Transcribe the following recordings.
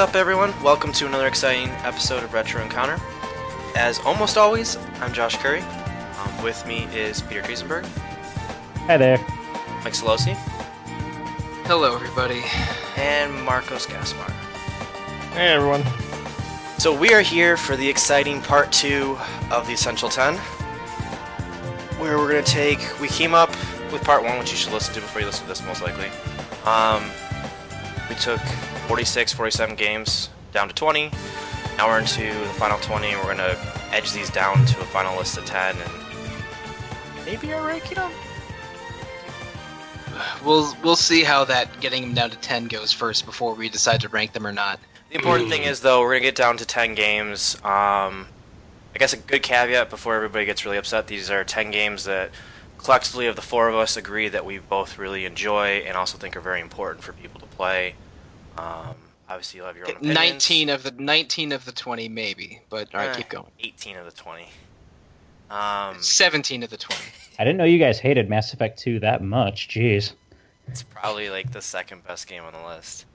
What's up, everyone? Welcome to another exciting episode of Retro Encounter. As almost always, I'm Josh Curry. Um, with me is Peter Triesenberg, Hi there. Mike Solosi, Hello, everybody. and Marcos Gaspar. Hey everyone. So we are here for the exciting part two of the Essential 10, where we're going to take. We came up with part one, which you should listen to before you listen to this, most likely. Um, we took 46, 47 games down to 20. Now we're into the final 20, we're going to edge these down to a final list of 10, and maybe our ranking them. We'll we'll see how that getting them down to ten goes first before we decide to rank them or not. The important thing is, though, we're gonna get down to ten games. Um, I guess a good caveat before everybody gets really upset: these are ten games that collectively, of the four of us, agree that we both really enjoy and also think are very important for people to play. Um, obviously, you'll have your own opinions. Nineteen of the nineteen of the twenty, maybe. But all right, Eh, keep going. Eighteen of the twenty. Um, Seventeen of the twenty. I didn't know you guys hated Mass Effect 2 that much. Jeez. it's probably like the second best game on the list.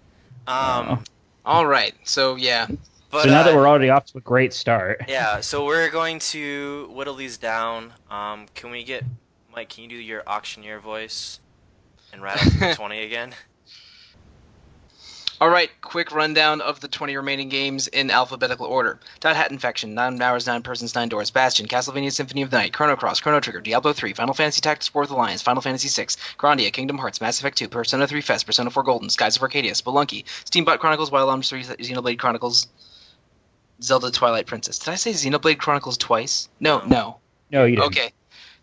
Oh. Um, All right. So yeah, but so now that uh, we're already off to a great start. Yeah, so we're going to whittle these down. Um, can we get Mike? Can you do your auctioneer voice and rattle through the twenty again? All right, quick rundown of the 20 remaining games in alphabetical order. .hack//Infection, 9 Hours, 9 Persons, 9 Doors, Bastion, Castlevania Symphony of the Night, Chrono Cross, Chrono Trigger, Diablo 3, Final Fantasy Tactics the Alliance, Final Fantasy VI, Grandia, Kingdom Hearts, Mass Effect 2, Persona 3 FES, Persona 4 Golden, Skies of Arcadia, Spelunky, Steambot Chronicles, Wild Arms 3, Xenoblade Chronicles, Zelda Twilight Princess. Did I say Xenoblade Chronicles twice? No, no. No, you didn't. Okay.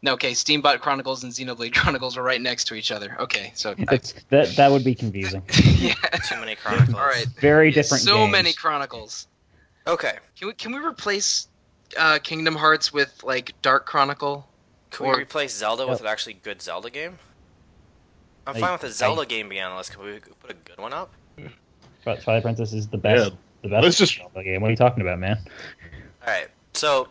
No, okay, Steambot Chronicles and Xenoblade Chronicles are right next to each other. Okay, so I, that, that would be confusing. yeah. Too many chronicles. All right. Very different so games. many chronicles. Okay. Can we can we replace uh, Kingdom Hearts with like Dark Chronicle? Can Or- we replace Zelda with Yep. an actually good Zelda game? I'm I- fine with a Zelda game being on the list. Can we put a good one up? Twi- Twilight Princess is the best. Yeah. The best Let's just- Zelda game. What are you talking about, man? All right. So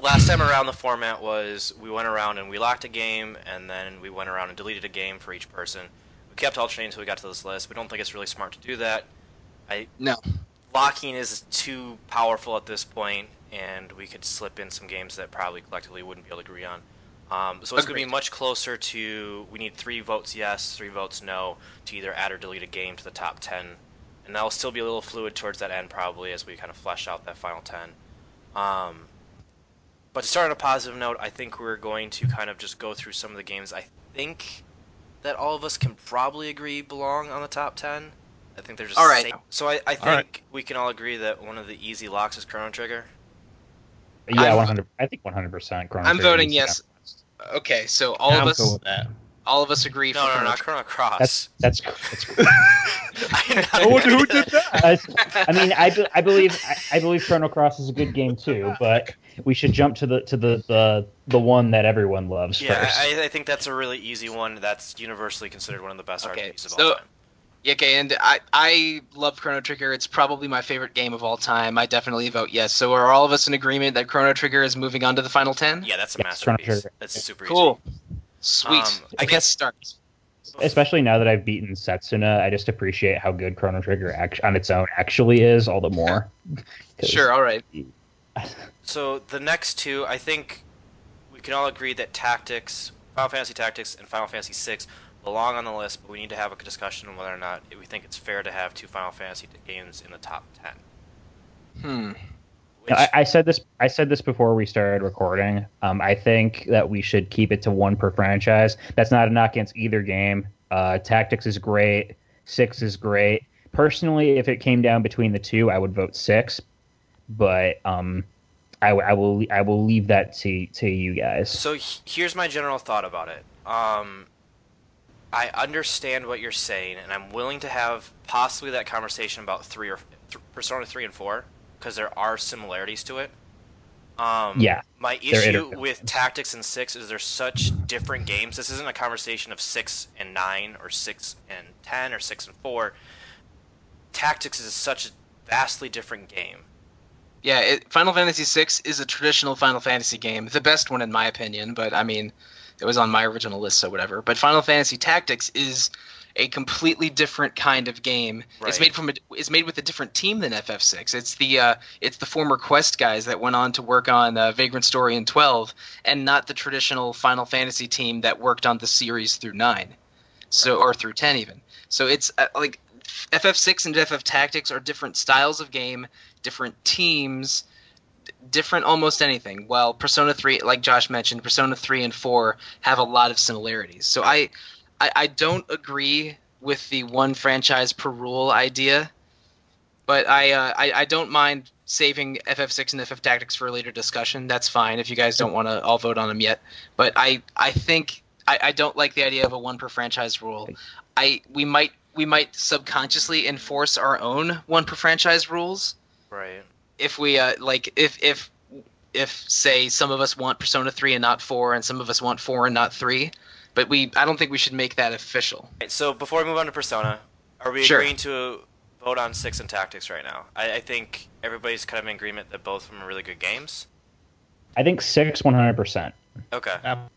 last time around, the format was we went around and we locked a game, and then we went around and deleted a game for each person. We kept alternating until we got to this list. We don't think it's really smart to do that. I No. locking is too powerful at this point, and we could slip in some games that probably collectively wouldn't be able to agree on. Um, so it's going to be much closer to we need three votes yes, three votes no to either add or delete a game to the top ten, and that'll still be a little fluid towards that end probably as we kind of flesh out that final ten. Um, but to start on a positive note, I think we're going to kind of just go through some of the games I think that all of us can probably agree belong on the top ten. I think they're just All right. safe. So I, I think All right. we can all agree that one of the easy locks is Chrono Trigger. Yeah, I'm- 100. I think 100. percent Chrono. Trigger. I'm voting yes. Okay, so all I'm of us cool with that. all of us agree. No, for no, Chrono not Chrono Cross. That's that's. that's I'm I wonder who did that. I, I mean, I, be- I believe I, I believe Chrono Cross is a good game too, but we should jump to the to the the, the one that everyone loves Yeah, first. I, I think that's a really easy one. That's universally considered one of the best Okay, RPGs of so- all time. Yeah, okay, and I I love Chrono Trigger. It's probably my favorite game of all time. I definitely vote yes. So are all of us in agreement that Chrono Trigger is moving on to the final ten? Yeah, that's a Yes, Chrono masterpiece. That's super Cool. easy. Sweet. Um, I I guess- guess start. Especially now that I've beaten Setsuna, I just appreciate how good Chrono Trigger act- on its own actually is all the more. Sure. All right. So the next two, I think we can all agree that Tactics, Final Fantasy Tactics, and Final Fantasy VI belong on the list, but we need to have a discussion on whether or not we think it's fair to have two Final Fantasy games in the top ten. Hmm. Which, I, I said this. I said this before we started recording. Um, I think that we should keep it to one per franchise. That's not a knock against either game. Uh, Tactics is great. Six is great. Personally, if it came down between the two, I would vote six. But um, I, I will. I will leave that to to you guys. So here's my general thought about it. Um, I understand what you're saying, and I'm willing to have possibly that conversation about three or th- Persona three and four because there are similarities to it. Um, Yeah, My issue with Tactics and Six is they're such different games. This isn't a conversation of six and nine, or six and ten, or six and four. Tactics is such a vastly different game. Yeah, it, Final Fantasy VI is a traditional Final Fantasy game, the best one in my opinion. But I mean, it was on my original list, so whatever. But Final Fantasy Tactics is a completely different kind of game. It's made from a, it's made with a different team than FF6. It's the uh, it's the former Quest guys that went on to work on uh, Vagrant Story and 12, and not the traditional Final Fantasy team that worked on the series through nine, so or through 10 even. So it's uh, like FF6 and FF Tactics are different styles of game, different teams, different almost anything. While Persona 3, like Josh mentioned, Persona 3 and 4 have a lot of similarities. So I, I, I don't agree with the one franchise per rule idea, but I, uh, I, I don't mind saving FF6 and FF Tactics for a later discussion. That's fine if you guys don't want to all vote on them yet. But I, I think I, I don't like the idea of a one per franchise rule. I we might we might subconsciously enforce our own one per franchise rules Right. if we uh, like if if if say some of us want Persona 3 and not 4 and some of us want 4 and not 3 but we I don't think we should make that official. Right, so before we move on to Persona, are we Sure. agreeing to vote on six and tactics right now? I, I think everybody's kind of in agreement that both of them are really good games. I think six, one hundred percent. Okay. Absolutely.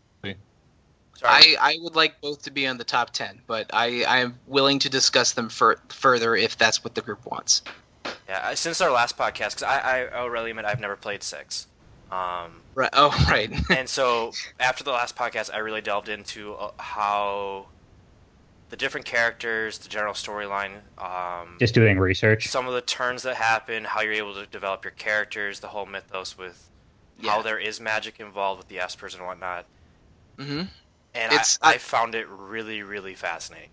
Sorry. I, I would like both to be on the top 10, but I I am willing to discuss them fur- further if that's what the group wants. yeah. Since our last podcast, because I, I I'll really admit I've never played six. Um, Right. Oh, right. and so after the last podcast, I really delved into uh, how the different characters, the general storyline, um, Just doing research. some of the turns that happen, how you're able to develop your characters, the whole mythos with how there is magic involved with the espers and whatnot. hmm And It's- I, I I- found it really, really fascinating.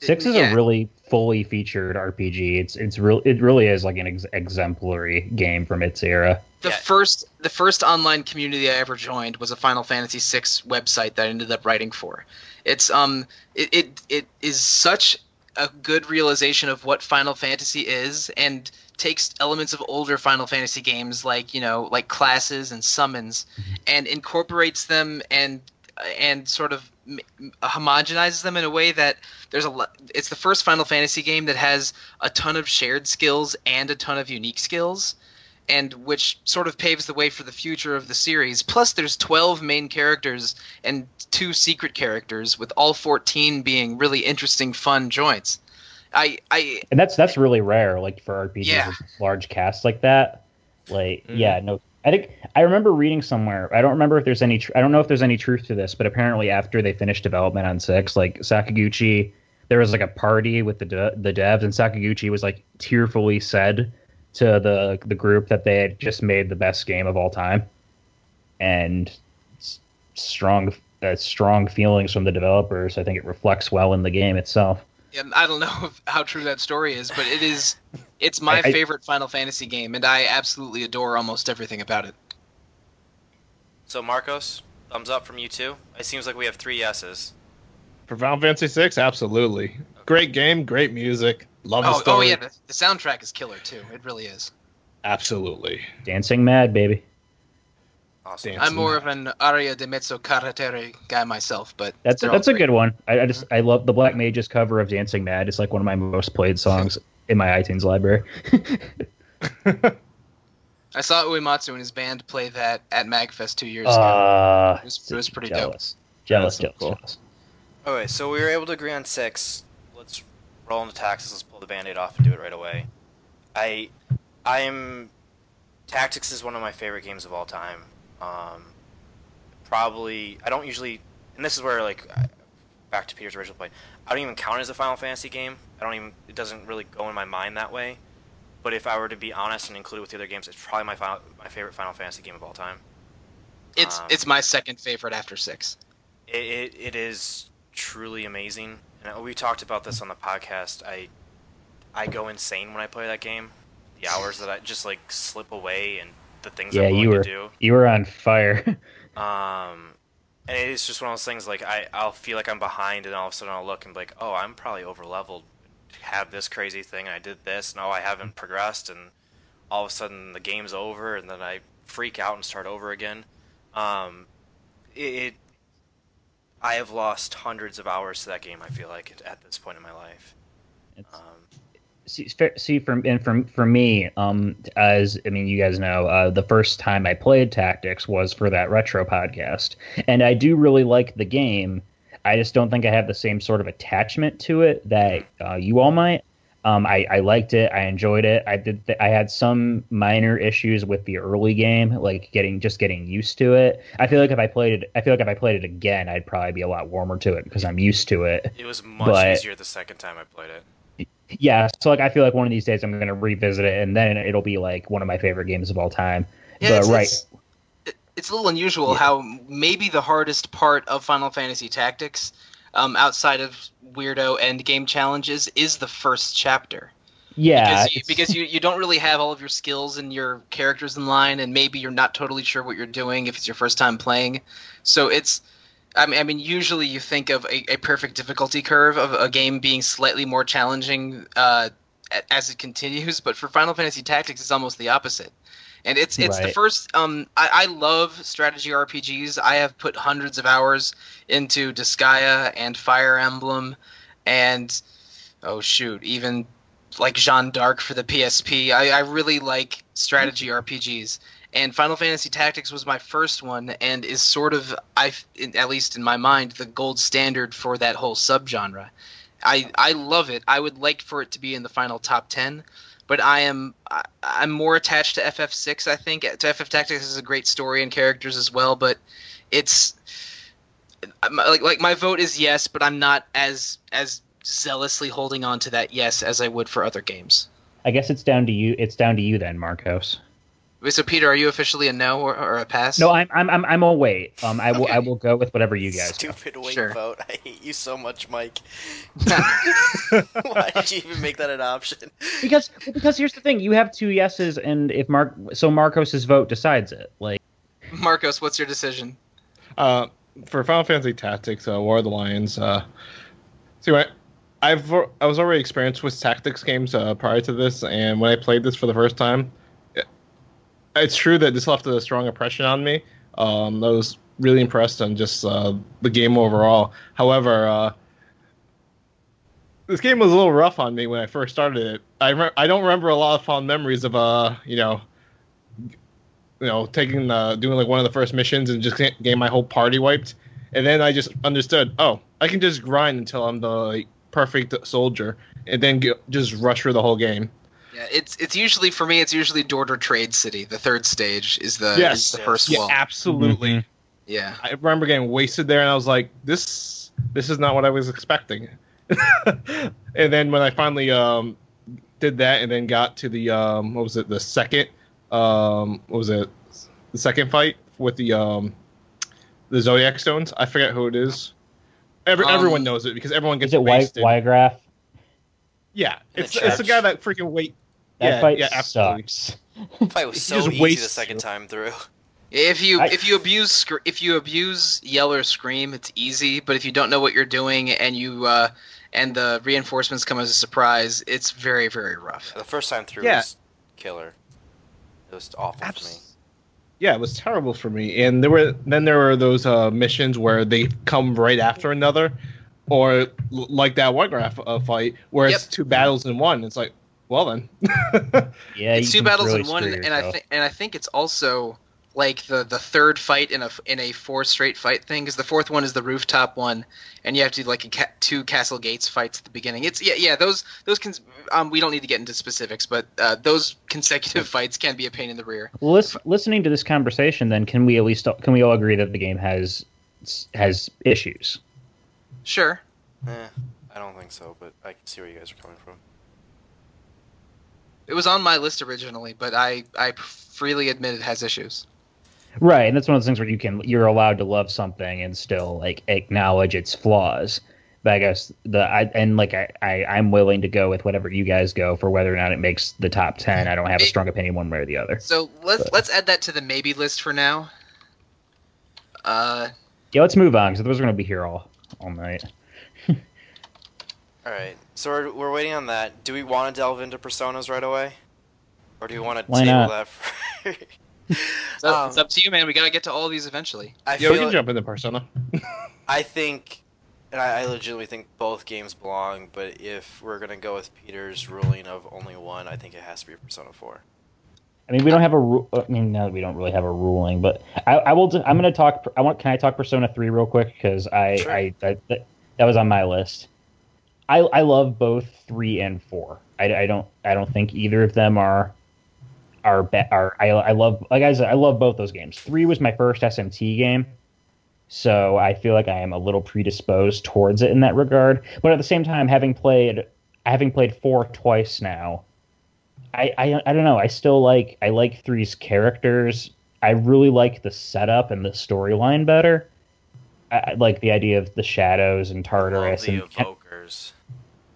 Six is Yeah. a really fully featured RPG. It's it's real. It really is like an ex- exemplary game from its era. The Yeah. first the first online community I ever joined was a Final Fantasy VI website that I ended up writing for. It's um it it, it is such a good realization of what Final Fantasy is and takes elements of older Final Fantasy games like, you know, like classes and summons and incorporates them and and sort of m- m- homogenizes them in a way that there's a lot it's the first Final Fantasy game that has a ton of shared skills and a ton of unique skills and which sort of paves the way for the future of the series. Plus, there's 12 main characters and two secret characters, with all 14 being really interesting, fun joints. I, I, and that's that's really rare like for rpgs Yeah. with large casts like that like Mhm. yeah no i think i remember reading somewhere i don't remember if there's any tr- i don't know if there's any truth to this but apparently after they finished development on six like sakaguchi there was like a party with the de- the devs and sakaguchi was like tearfully said to the the group that they had just made the best game of all time. And strong uh, strong feelings from the developers. I think it reflects well in the game itself and I don't know how true that story is, but it is. It's my I- I- favorite Final Fantasy game, and I absolutely adore almost everything about it. So Marcos, thumbs up from you too. It seems like we have three yeses. For Final Fantasy VI, absolutely. Great game, great music. Love the Oh, oh yeah, the, the soundtrack is killer too. It really is. Absolutely. dancing mad baby Awesome. Damn. I'm more of an Aria di Mezzo Carattere guy myself, but That's they're that's a good one. I, I just I love the Black Mages cover of Dancing Mad. It's like one of my most played songs in my iTunes library. I saw Uematsu and his band play that at Magfest two years ago. Uh, It was- it was pretty dope. jealous. Jealous, so jealous, cool. jealous. Okay, so we were able to agree on six. Let's roll into Tactics. Let's pull the band-aid off and do it right away. I, I'm, tactics is one of my favorite games of all time. Um, probably I don't usually, and this is where like, back to Peter's original point. I don't even count it as a Final Fantasy game. I don't even. It doesn't really go in my mind that way. But if I were to be honest and include it with the other games, it's probably my final, my favorite Final Fantasy game of all time. It's Um, it's my second favorite after six. it, it, it is truly amazing. And we talked about this on the podcast. I I go insane when I play that game. The hours that I just like slip away and the things Yeah, I'm willing you were- to do. You were on fire. Um, and it's just one of those things like I I'll feel like I'm behind, and all of a sudden I'll look and be like, oh, I'm probably over leveled. Have this crazy thing, and I did this, and oh, I haven't progressed, and all of a sudden the game's over, and then I freak out and start over again. Um, it, it I have lost hundreds of hours to that game. I feel like at this point in my life. It's- Um, see, see from and from for me, um, as I mean, you guys know, uh, the first time I played Tactics was for that retro podcast, and I do really like the game. I just don't think I have the same sort of attachment to it that uh, you all might. Um, I, I liked it. I enjoyed it. I did. Th- I had some minor issues with the early game, like getting just getting used to it. I feel like if I played it, I feel like if I played it again, I'd probably be a lot warmer to it because I'm used to it. It was much But- easier the second time I played it. Yeah, so like I feel like one of these days I'm going to revisit it, and then it'll be like one of my favorite games of all time. Yeah, but it's, right, it's, it's a little unusual Yeah. how maybe the hardest part of Final Fantasy Tactics, um, outside of weirdo end game challenges, is the first chapter. yeah, because, you, because you, you don't really have all of your skills and your characters in line, and maybe you're not totally sure what you're doing if it's your first time playing. So it's, I mean, I mean usually you think of a, a perfect difficulty curve of a game being slightly more challenging uh, as it continues, but for Final Fantasy Tactics, it's almost the opposite. And it's it's the first. Um, I, I love strategy RPGs. I have put hundreds of hours into Disgaea and Fire Emblem, and oh shoot, even like Jeanne d'Arc for the PSP. I, I really like strategy RPGs, and Final Fantasy Tactics was my first one, and is sort of I, at least in my mind, the gold standard for that whole subgenre. I I love it. I would like for it to be in the final top ten, but I am I, I'm more attached to FF6. I think to FF Tactics is a great story and characters as well, but it's like like my vote is yes, but I'm not as as zealously holding on to that yes as I would for other games. I guess it's down to you. It's down to you then, Marcos. Wait, So Peter, are you officially a no or, or a pass? No, I'm I'm I'm, I'm a wait. Um, I will Okay. I will go with whatever you guys. go. Stupid wait Sure. vote. I hate you so much, Mike. Why did you even make that an option? Because well, because here's the thing: you have two yeses, and if Mark so Marcos's vote decides it. Like Marcos, what's your decision? Uh, for Final Fantasy Tactics, uh, War of the Lions. Uh, see, what I've I was already experienced with tactics games uh, prior to this, and when I played this for the first time, it, it's true that this left a strong impression on me. Um, I was really impressed on just uh, the game overall. However, uh, this game was a little rough on me when I first started it. I re- I don't remember a lot of fond memories of uh you know you know taking doing like one of the first missions and just get- getting my whole party wiped, and then I just understood. Oh, I can just grind until I'm the like, perfect soldier, and then get, just rush through the whole game. Yeah, it's it's usually for me. It's usually Dorter Trade City. The third stage is the Yes. is the Yes. first Yeah, wall. absolutely. Mhm. Yeah. I remember getting wasted there, and I was like, "This, this is not what I was expecting." and then when I finally um, did that, and then got to the um, what was it, the second, um, what was it, the second fight with the um, the Zodiac stones? I forget who it is. Every, Um, everyone knows it because everyone gets is it Wy- wasted. Wiegraf? Yeah, it's the it's the guy that freaking wait. That yeah, fight yeah, absolutely. sucks. Fight was so just easy the second you. time through. If you I- if you abuse if you abuse yell or scream, it's easy. But if you don't know what you're doing and you uh, and the reinforcements come as a surprise, it's very very rough. The first time through Yeah. was killer. It was awful for me. Yeah, it was terrible for me. And there were then there were those uh, missions where they come right after another, or like that Wiegraf uh, fight where it's Yep. two battles in one. It's like, well then. Yeah, it's two battles really in one, screw and, and I think and I think it's also like the the third fight in a in a four straight fight thing because the fourth one is the rooftop one, and you have to do like a ca- two castle gates fights at the beginning. It's yeah yeah those those cons- um we don't need to get into specifics, but uh, those consecutive fights can be a pain in the rear. Well, lis- listening to this conversation, then can we at least can we all agree that the game has has issues? Sure. Eh, I don't think so, but I can see where you guys are coming from. It was on my list originally, but I, I freely admit it has issues. Right, and that's one of those things where you can you're allowed to love something and still like acknowledge its flaws. But I guess the I and like I, I I'm willing to go with whatever you guys go for whether or not it makes the top ten. I don't have a strong opinion one way or the other. So let's But- let's add that to the maybe list for now. Uh, Yeah, let's move on because otherwise we're gonna be here all all night. All right, so we're, we're waiting on that. Do we want to delve into personas right away, or do we want to Why table not? that? For... so Um, it's up to you, man. We gotta get to all of these eventually. I yeah, we feel can jump into Persona. I think, and I, I legitimately think both games belong. But if we're gonna go with Peter's ruling of only one, I think it has to be Persona Four. I mean, we don't have a. Ru- I mean, no, we don't really have a ruling, but I, I will. I'm going to talk. I want. Can I talk Persona Three real quick? Because I, Sure. I, I, that, that was on my list. I, I love both three and four. I, I don't. I don't think either of them are, are. Be, are I, I love. Like I said, I love both those games. Three was my first SMT game, so I feel like I am a little predisposed towards it in that regard. But at the same time, having played, having played four twice now. I, I I don't know. I still like I like three's characters. I really like the setup and the storyline better. I, I like the idea of the shadows and Tartarus the and evokers.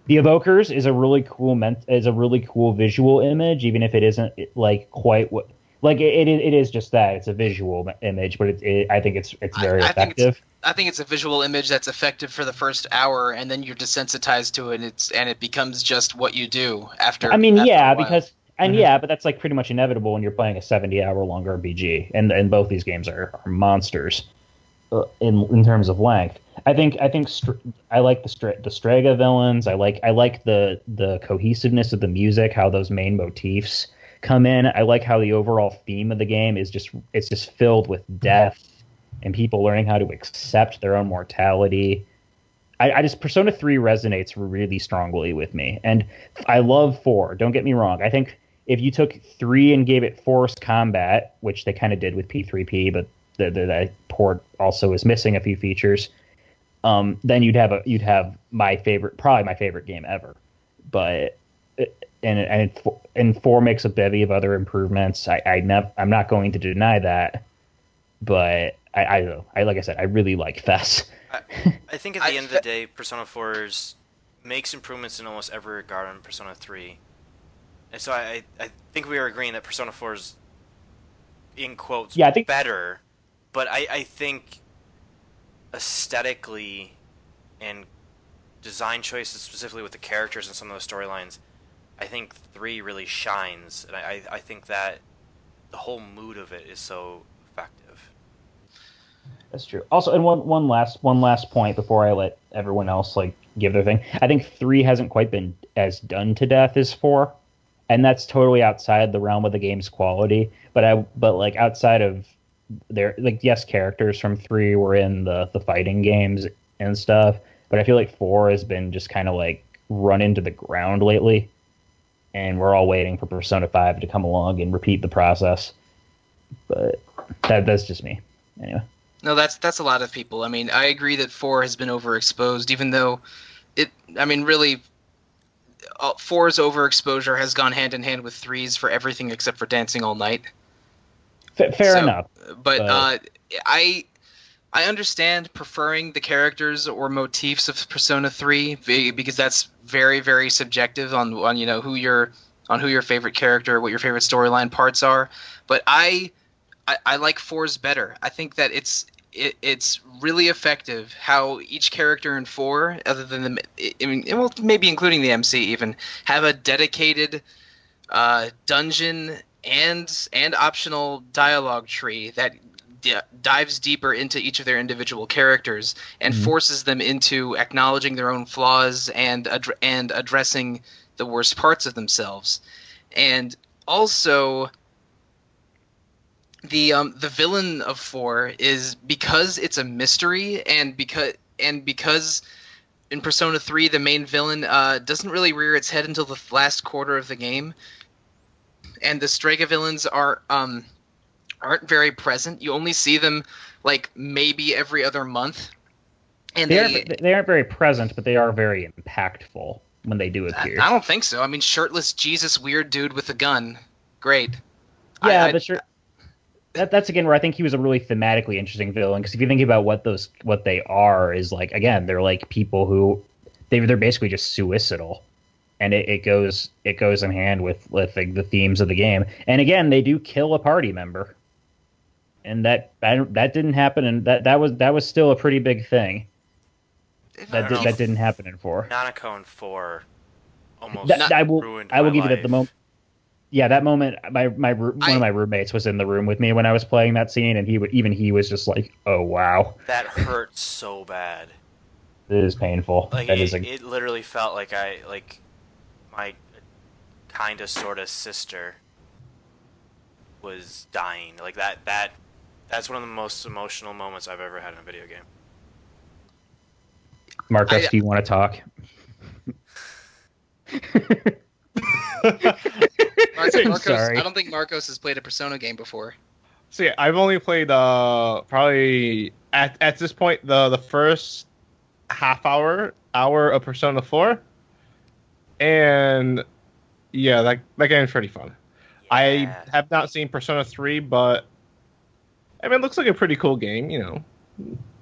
the evokers is a really cool ment- is a really cool visual image, even if it isn't like quite what like it, it, it is just that it's a visual image, but it, it, I think it's it's very I think it's- effective. I think it's a visual image that's effective for the first hour, and then you're desensitized to it, and it's and it becomes just what you do after. I mean, after yeah, because and Mhm. yeah, but that's like pretty much inevitable when you're playing a 70 hour long RPG, and and both these games are, are monsters uh, in in terms of length. I think I think Str- I like the Stra- the Strega villains. I like I like the the cohesiveness of the music, how those main motifs come in. I like how the overall theme of the game is just it's just filled with death and people learning how to accept their own mortality. I, I just Persona 3 resonates really strongly with me. And I love 4. Don't get me wrong. I think if you took 3 and gave it forced combat, which they kind of did with P3P, but the, the, the port also is missing a few features, um, then you'd have a you'd have my favorite, probably my favorite game ever. But and and and four makes a bevy of other improvements. I I nev- I'm not going to deny that, but I I, don't know. I like I said I really like FES. I think at the I- end of the day, Persona 4's makes improvements in almost every regard on Persona 3. And so I, I think we are agreeing that Persona 4 is, in quotes, Yeah, I think- better. But I, I think aesthetically and design choices, specifically with the characters and some of those storylines, I think 3 really shines. And I, I, I think that the whole mood of it is so effective. That's true. Also, and one one last one last point before I let everyone else like give their thing. I think three hasn't quite been as done to death as four, and that's totally outside the realm of the game's quality. But I but like outside of their like yes, characters from three were in the the fighting games and stuff, but I feel like four has been just kind of like run into the ground lately, and we're all waiting for Persona five to come along and repeat the process. But that that's just me. Anyway. No, that's that's a lot of people. I mean, I agree that four has been overexposed, even though it. I mean, really, uh, four's overexposure has gone hand in hand with threes for everything except for Dancing All Night. F- fair So- enough. But But- uh, I I understand preferring the characters or motifs of Persona Three because that's very very subjective on on you know who your on who your favorite character, what your favorite storyline parts are. But I, I I like fours better. I think that it's it, it's really effective how each character in four, other than the I mean, well maybe including the MC even, have a dedicated uh, dungeon and and optional dialogue tree that d- dives deeper into each of their individual characters and Mhm. forces them into acknowledging their own flaws and addr- and addressing the worst parts of themselves and also the um the villain of four is because it's a mystery and because and because in persona 3 the main villain uh, doesn't really rear its head until the last quarter of the game. And the strega villains are um aren't very present. You only see them like maybe every other month. And They, they, aren't, they aren't very present, but they are very impactful when they do appear. I don't think so. I mean shirtless jesus weird dude with a gun. Great. Yeah, I- I- but sure. That, that's again where I think he was a really thematically interesting villain because if you think about what those what they are is like again they're like people who they they're basically just suicidal, and it, it goes it goes in hand with with like, the themes of the game. And again, they do kill a party member, and that that, that didn't happen, and that that was that was still a pretty big thing. That did, that didn't happen in four. Nanako and 4 almost That, I will ruined I will give you that the moment. Yeah, that moment. My my one I- of my roommates was in the room with me when I was playing that scene, and he would even he was just like, "Oh wow, That hurt so bad. it is painful." Like that it, is a, it literally felt like I like my kind of sort of sister was dying. Like that that that's one of the most emotional moments I've ever had in a video game. Marcos, I- do you want to talk? Marcos, I'm Marcos- sorry. I don't think Marcos has played a Persona game before. See, I've only played uh probably at at this point the the first half hour hour of Persona 4, and yeah, that that game's pretty fun. I have not seen Persona 3, but I mean, it looks like a pretty cool game, you know.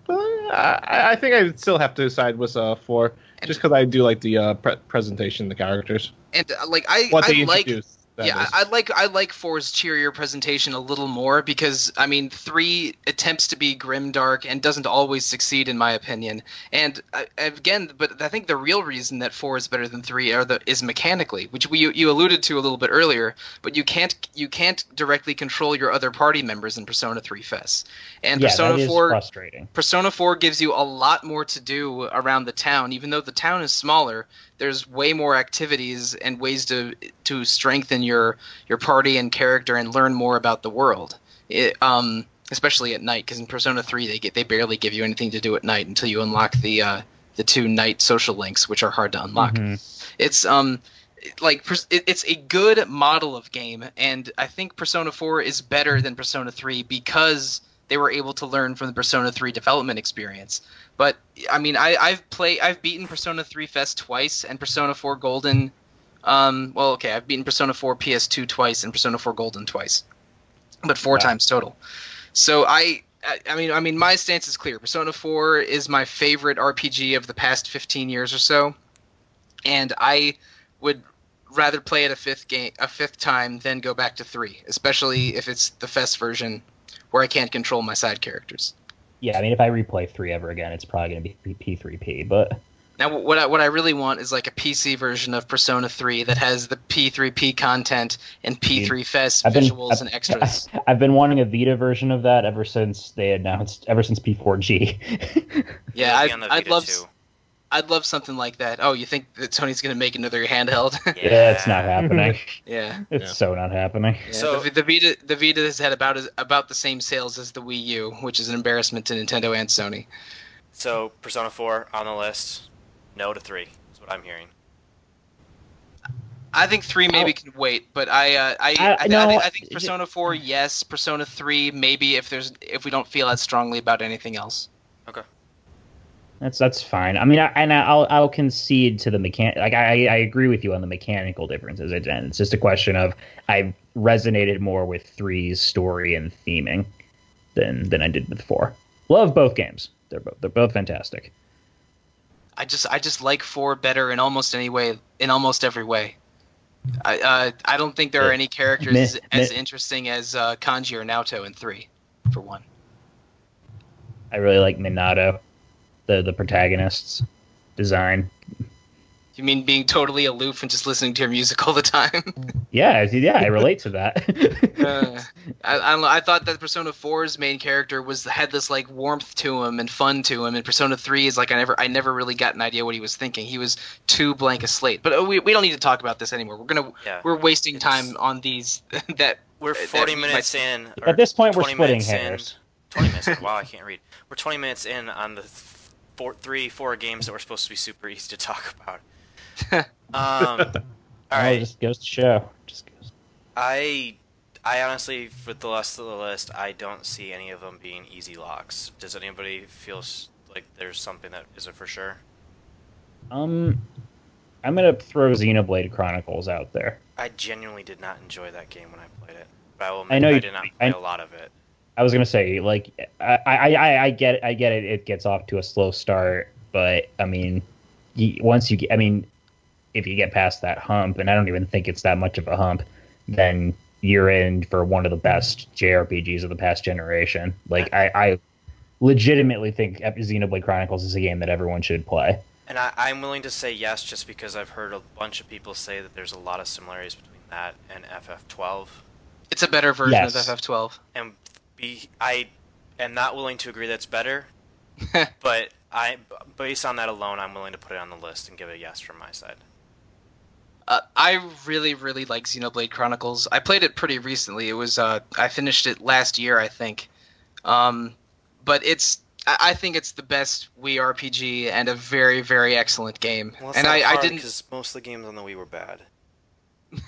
But I, I think I still have to decide with uh 4, just because I do like the uh, pre- presentation, the characters, And uh, like I, what they I like introduced. That yeah, is. I, I like I like four's cheerier presentation a little more because I mean three attempts to be grim dark and doesn't always succeed in my opinion. And uh, again, but I think the real reason that four is better than three are the is mechanically, which we you, you alluded to a little bit earlier. But you can't you can't directly control your other party members in Persona Three FES. And yeah, Persona Four frustrating. Persona 4 gives you a lot more to do around the town. Even though the town is smaller, there's way more activities and ways to to strengthen your your party and character and learn more about the world. It, um, especially at night, because in Persona 3 they get they barely give you anything to do at night until you unlock the uh, the two night social links, which are hard to unlock Mhm. it's um like it's a good model of game and i think persona 4 is better than persona 3 because they were able to learn from the persona 3 development experience but i mean I, i've played i've beaten persona 3 FES twice and persona 4 golden um well okay i've beaten persona 4 ps2 twice and persona 4 golden twice but four Wow. times total so I, I I mean I mean my stance is clear. Persona 4 is my favorite RPG of the past 15 years or so, and I would rather play it a fifth game a fifth time than go back to 3, especially if it's the FES version where I can't control my side characters. Yeah, I mean, if I replay three ever again, it's probably going to be P3P. But Now what I, what I really want is like a PC version of Persona 3 that has the P3P content and P3 FES I've been visuals I've, and extras. I've been wanting a Vita version of that ever since they announced, ever since P4G. Yeah, It'll I'd, I'd love too. I'd love something like that. Oh, you think that Sony's gonna make another handheld? yeah, it's not happening. yeah. It's Yeah. so not happening. yeah. So- the, the Vita the Vita has had about as, about the same sales as the Wii U, which is an embarrassment to Nintendo and Sony. So Persona 4 on the list. No to 3 is what I'm hearing. I think three maybe can wait, but I uh, I, I- I, I, no, think, I think Persona four yes, Persona three maybe if there's if we don't feel as strongly about anything else. That's that's fine. I mean, I, and I'll I'll concede to the mechanic. Like I I agree with you on the mechanical differences. It's, it's just a question of I resonated more with three's story and theming than than I did with four. Love both games. They're both they're both fantastic. I just I just like four better in almost any way in almost every way. I uh, I don't think there are any characters Meh, as meh. interesting as uh, Kanji or Naoto in three, for one. I really like Minato, the the protagonist's design. You mean being totally aloof and just listening to your music all the time? Yeah, yeah, I relate to that. Uh, I, I don't know. I thought that Persona 4's main character was had this like warmth to him and fun to him, and Persona 3 is like I never I never really got an idea what he was thinking. He was too blank a slate. But uh, we, we don't need to talk about this anymore. We're gonna Yeah. we're wasting It's- time on these that We're 40 we minutes might- in. At this point, we're 20 splitting minutes in- hairs. 20 minutes. in. Wow, I can't read. We're 20 minutes in on the th- four, three, four games that were supposed to be super easy to talk about. Um, all Well, just goes to show. Just goes. I, I honestly, for the rest of the list, I don't see any of them being easy locks. Does anybody feel like there's something that isn't for sure? Um, I'm gonna throw Xenoblade Chronicles out there. I genuinely did not enjoy that game when I played it. But I will I admit know I you- did not play a lot of it. I was gonna say like I I, I, I get it, I get it. It gets off to a slow start, but I mean, once you get, I mean, if you get past that hump, and I don't even think it's that much of a hump, then you're in for one of the best JRPGs of the past generation. Like I, I legitimately think Xenoblade Chronicles is a game that everyone should play. And I, I'm willing to say yes just because I've heard a bunch of people say that there's a lot of similarities between that and FF12. it's a better version Yes. of FF12. And be I am not willing to agree that's better, but I based on that alone, I'm willing to put it on the list and give it a yes from my side. Uh, I really, really like Xenoblade Chronicles. I played it pretty recently. It was uh, I finished it last year, I think. Um, but it's I I think it's the best Wii RPG and a very, very excellent game. Well, and not I, I didn't. because most of the games on the Wii were bad.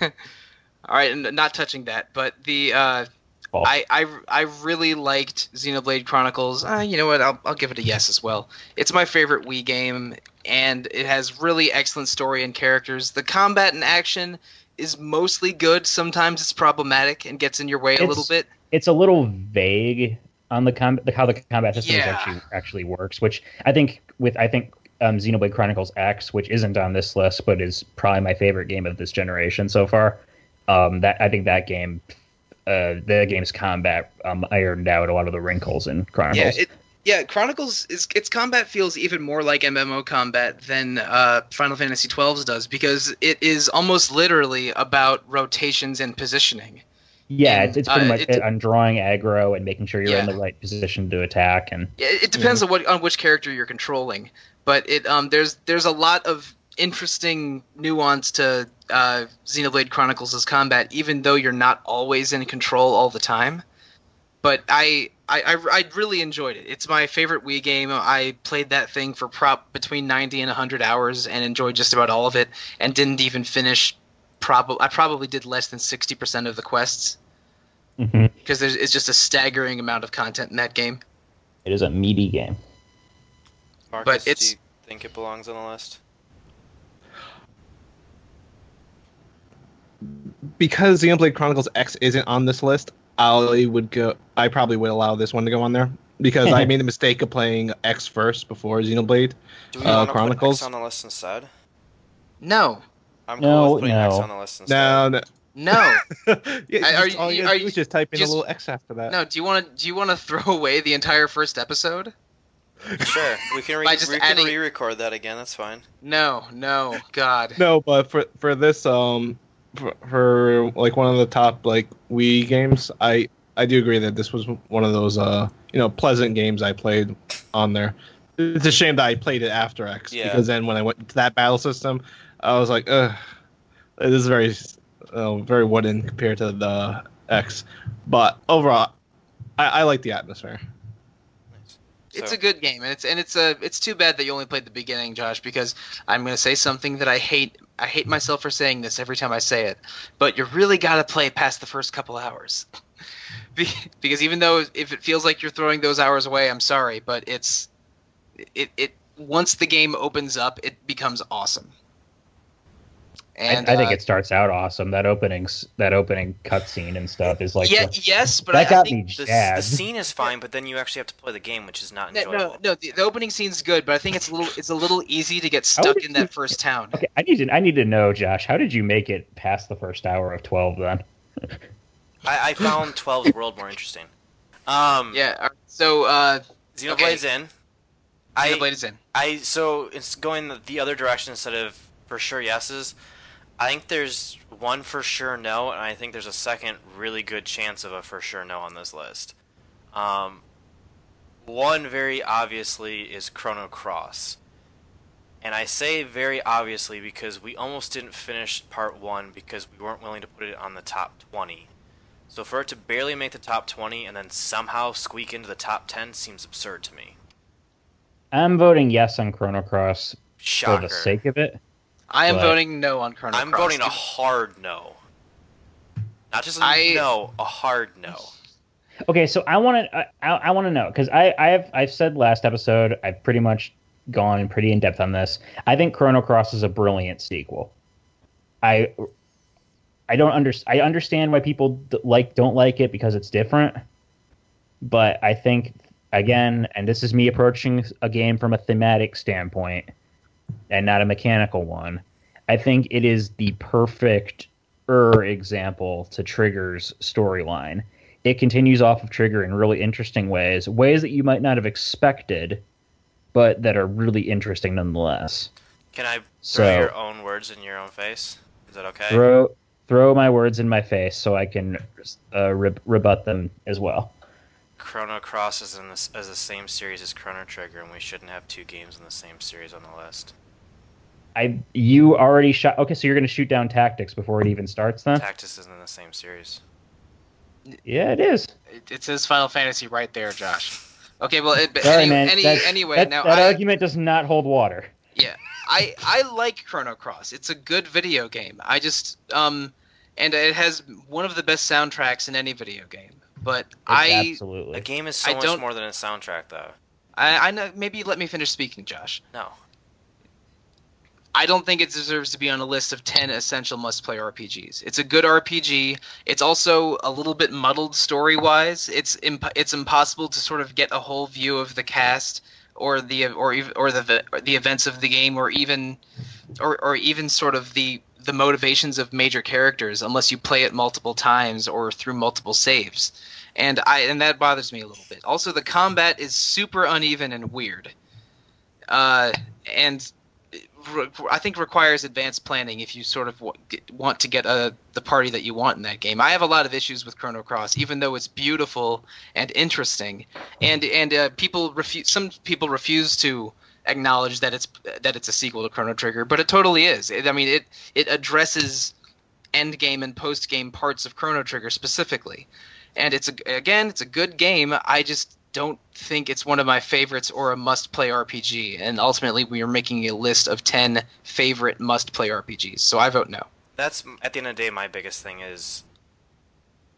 All right, and not touching that, but the uh, Well, I, I I really liked Xenoblade Chronicles. Uh, you know what? I'll I'll give it a yes as well. It's my favorite Wii game, and it has really excellent story and characters. The combat and action is mostly good. Sometimes it's problematic and gets in your way a It's- little bit. it's a little vague on the com- the- how the combat system Yeah. actually actually works, which I think with I think um, Xenoblade Chronicles X, which isn't on this list, but is probably my favorite game of this generation so far. Um, that I think that game, uh, the game's combat um, ironed out a lot of the wrinkles in Yeah, Chronicles. it yeah Chronicles is its combat feels even more like MMO combat than uh, Final Fantasy XII's does because it is almost literally about rotations and positioning. yeah, and, it's, it's pretty uh, much it- on drawing aggro and making sure you're in the right position to attack. And It, it depends on what on which character you're controlling, but it um there's there's a lot of interesting nuance to uh, Xenoblade Chronicles' combat, even though you're not always in control all the time. But I, I I I really enjoyed it. It's my favorite Wii game. I played that thing for prop between 90 and 100 hours and enjoyed just about all of it, and didn't even finish. Probably I probably did less than 60% of the quests Mhm. because there's it's just a staggering amount of content in that game. it is a meaty game. Marcos, it's- do you think it belongs on the list? Because Xenoblade Chronicles X isn't on this list, I would go. I probably would allow this one to go on there because I made the mistake of playing X first before Xenoblade. Do we Uh, want to Chronicles? put X on the list instead? No, I'm No, cool with putting X no. on the list instead. No, no. no. yeah, Are you- all you are you- just type in just- a little X after that. No, do you want to do you want to throw away the entire first episode? Sure, we can, re- By just we can re-record that again. That's fine. No, no, God. No, but for for this um for, for like one of the top like Wii games, I I do agree that this was one of those uh you know pleasant games I played on there. It's a shame that I played it after X Yeah. because then when I went to that battle system, I was like, ugh, this is very uh, very wooden compared to the X. But overall, I, I like the atmosphere. It's a good game, and it's and it's a it's too bad that you only played the beginning, Josh, because I'm gonna say something that I hate. I hate myself for saying this every time I say it, but you really gotta play past the first couple hours, because even though if it feels like you're throwing those hours away, I'm sorry, but it's it it once the game opens up, it becomes awesome. And I, I think uh, it starts out awesome. That openings, that opening cutscene and stuff is like yeah, the- yes, but that I, I got think me The, the scene is fine, but then you actually have to play the game, which is not No, enjoyable. no, no. The, the opening scene's good, but I think it's a little it's a little easy to get stuck did in you- that first town. Okay, I need to I need to know, Josh. How did you make it past the first hour of twelve? Then I, I found 12's world more interesting. Um, Yeah. all right, So uh, Xenoblade's in. I, Xenoblade is in. I so it's going the, the other direction instead of for sure yeses. I think there's one for sure no, and I think there's a second really good chance of a for sure no on this list. Um, one very obviously is Chrono Cross, and I say very obviously because we almost didn't finish part one because we weren't willing to put it on the top twenty. So for it to barely make the top twenty and then somehow squeak into the top ten seems absurd to me. I'm voting yes on Chrono Cross Shocker. for the sake of it. I am But- voting no on Chrono I'm Cross. voting a hard no. Not just a I- no, a hard no. Okay, so I want to I, I want to know because I I've I've said last episode I've pretty much gone pretty in depth on this. I think Chrono Cross is a brilliant sequel. I I don't under I understand why people d- like don't like it because it's different, but I think again, and this is me approaching a game from a thematic standpoint and not a mechanical one. I think it is the perfect er example to Trigger's storyline it continues off of Trigger in really interesting ways, ways that you might not have expected, but that are really interesting nonetheless. Can I throw So- your own words in your own face? Is that okay? Throw throw my words in my face so I can uh, re- rebut them as well. Chrono Cross is in this as the same series as Chrono Trigger, and we shouldn't have two games in the same series on the list. I you already shot. Okay, so you're going to shoot down tactics before it even starts, then? Tactics isn't in the same series. Yeah, it is. It, it says Final Fantasy right there, Josh. Okay, well, it, Sorry, any, man. any, anyway, that, now that I, argument does not hold water. Yeah, I I like Chrono Cross. It's a good video game. I just um, and it has one of the best soundtracks in any video game. But I absolutely. A game is so I much don't- more than a soundtrack, though. I I know maybe let me finish speaking, Josh. No. I don't think it deserves to be on a list of 10 essential must play RPGs. It's a good RPG. It's also a little bit muddled story wise. It's imp- it's impossible to sort of get a whole view of the cast or the or ev- or the or the events of the game or even or or even sort of the the motivations of major characters unless you play it multiple times or through multiple saves. And I and that bothers me a little bit. Also the combat is super uneven and weird. Uh and re- I think requires advanced planning if you sort of wa- get- want to get uh, the party that you want in that game. I have a lot of issues with Chrono Cross, even though it's beautiful and interesting, and and uh, people refuse. Some people refuse to acknowledge that it's that it's a sequel to Chrono Trigger, but it totally is. It, I mean, it it addresses end game and post game parts of Chrono Trigger specifically, and it's a, again it's a good game. I just don't think it's one of my favorites or a must play RPG. And ultimately, we are making a list of 10 favorite must play RPGs. So I vote no. That's at the end of the day my biggest thing is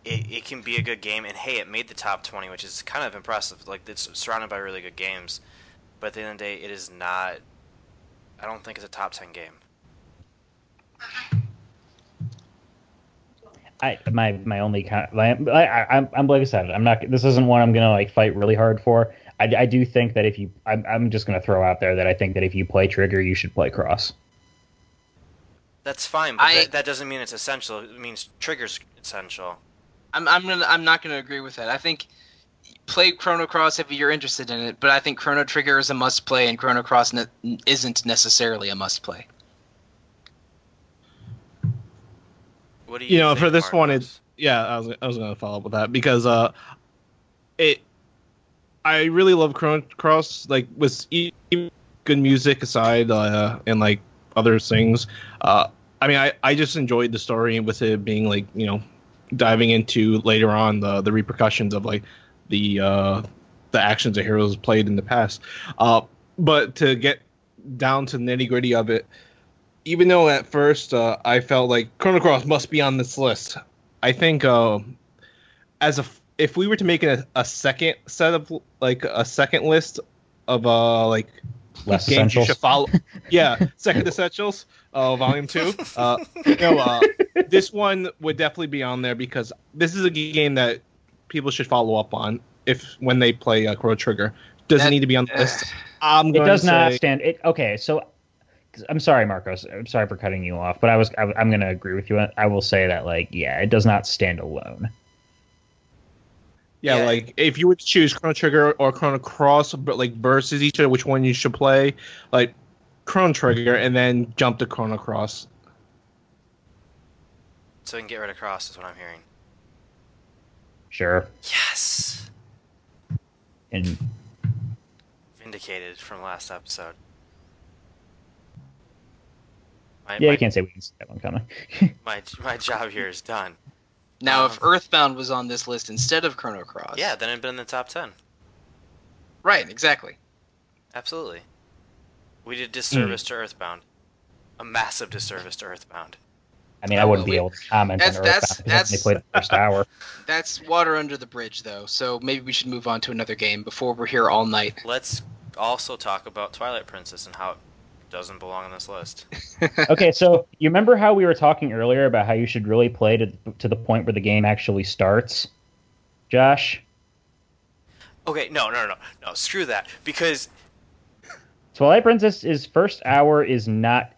it, it can be a good game and hey it made the top 20 which is kind of impressive like it's surrounded by really good games but at the end of the day it is not I don't think it's a top 10 game I my my only kind my, I, I'm I'm like I said I'm not this isn't one I'm gonna like fight really hard for. I, I do think that if you I'm I'm just gonna throw out there that I think that if you play Trigger you should play Cross. that's fine but I- that, that doesn't mean it's essential it means triggers essential I'm, I'm, gonna, I'm not going to agree with that. I think play Chrono Cross if you're interested in it, but I think Chrono Trigger is a must play and Chrono Cross ne- isn't necessarily a must play. What do you You know, think, for this one, it's yeah. I was I was gonna follow up with that because uh, it. I really love Chrono Cross. Like with good music aside, uh, and like other things, uh, I mean, I I just enjoyed the story with it being like you know, diving into later on the the repercussions of like the uh the actions the heroes played in the past. Uh, but to get down to the nitty gritty of it, even though at first uh, I felt like Chrono Cross must be on this list, I think uh, as a if we were to make a, a second set of like a second list of uh like Less games you should follow, yeah, second essentials, uh, volume two. Uh, you know, uh, this one would definitely be on there because this is a game that people should follow up on if when they play uh, Chrono Trigger. Does That- it need to be on the list? I'm It going does to not say, stand. It okay. So I'm sorry, Marcos. I'm sorry for cutting you off, but I was I, I'm going to agree with you. I will say that like yeah, it does not stand alone. Yeah, Yeah. like if you would choose Chrono Trigger or Chrono Cross, but like versus each other, which one you should play, like Chrono Trigger, and then jump to Chrono Cross. so we can get rid of cross is what I'm hearing Sure. yes And vindicated from last episode my, yeah, my, you can't say we didn't see that one coming. my, my job here is done Now, if Um, Earthbound was on this list instead of Chrono Cross. yeah then it'd been in the top 10 Right, exactly. Absolutely. We did disservice to Earthbound. A massive disservice to Earthbound. I mean, I wouldn't well, be we- able to comment that's- on that's- Earthbound because they that's- played the first hour. That's water under the bridge, though, so maybe we should move on to another game before we're here all night. Let's also talk about Twilight Princess and how it doesn't belong on this list. okay, so you remember how we were talking earlier about how you should really play to to the point where the game actually starts, Josh? Okay, no, no, no, no, screw that. Because Twilight Princess's first hour is not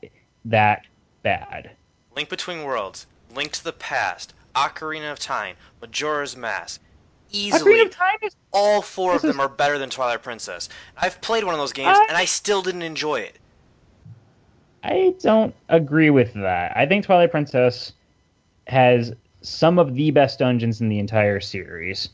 that bad. Link Between Worlds, Link to the Past, Ocarina of Time, Majora's Mask, easily of Time is all four of this them are better than Twilight Princess. I've played one of those games I- and I still didn't enjoy it. I don't agree with that. I think Twilight Princess has some of the best dungeons in the entire series.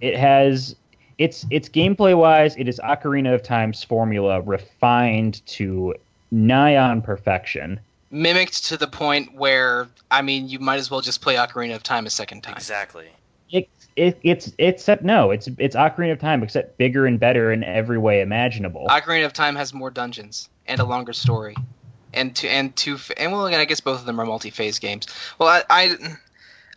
It has it's it's gameplay wise, it is Ocarina of Time's formula refined to nigh on perfection. Mimicked to the point where I mean, you might as well just play Ocarina of Time a second time. Exactly. It, it it's it's no, it's it's Ocarina of Time except bigger and better in every way imaginable. Ocarina of Time has more dungeons and a longer story, and two and two and well, again, I guess both of them are multi-phase games. Well, I. I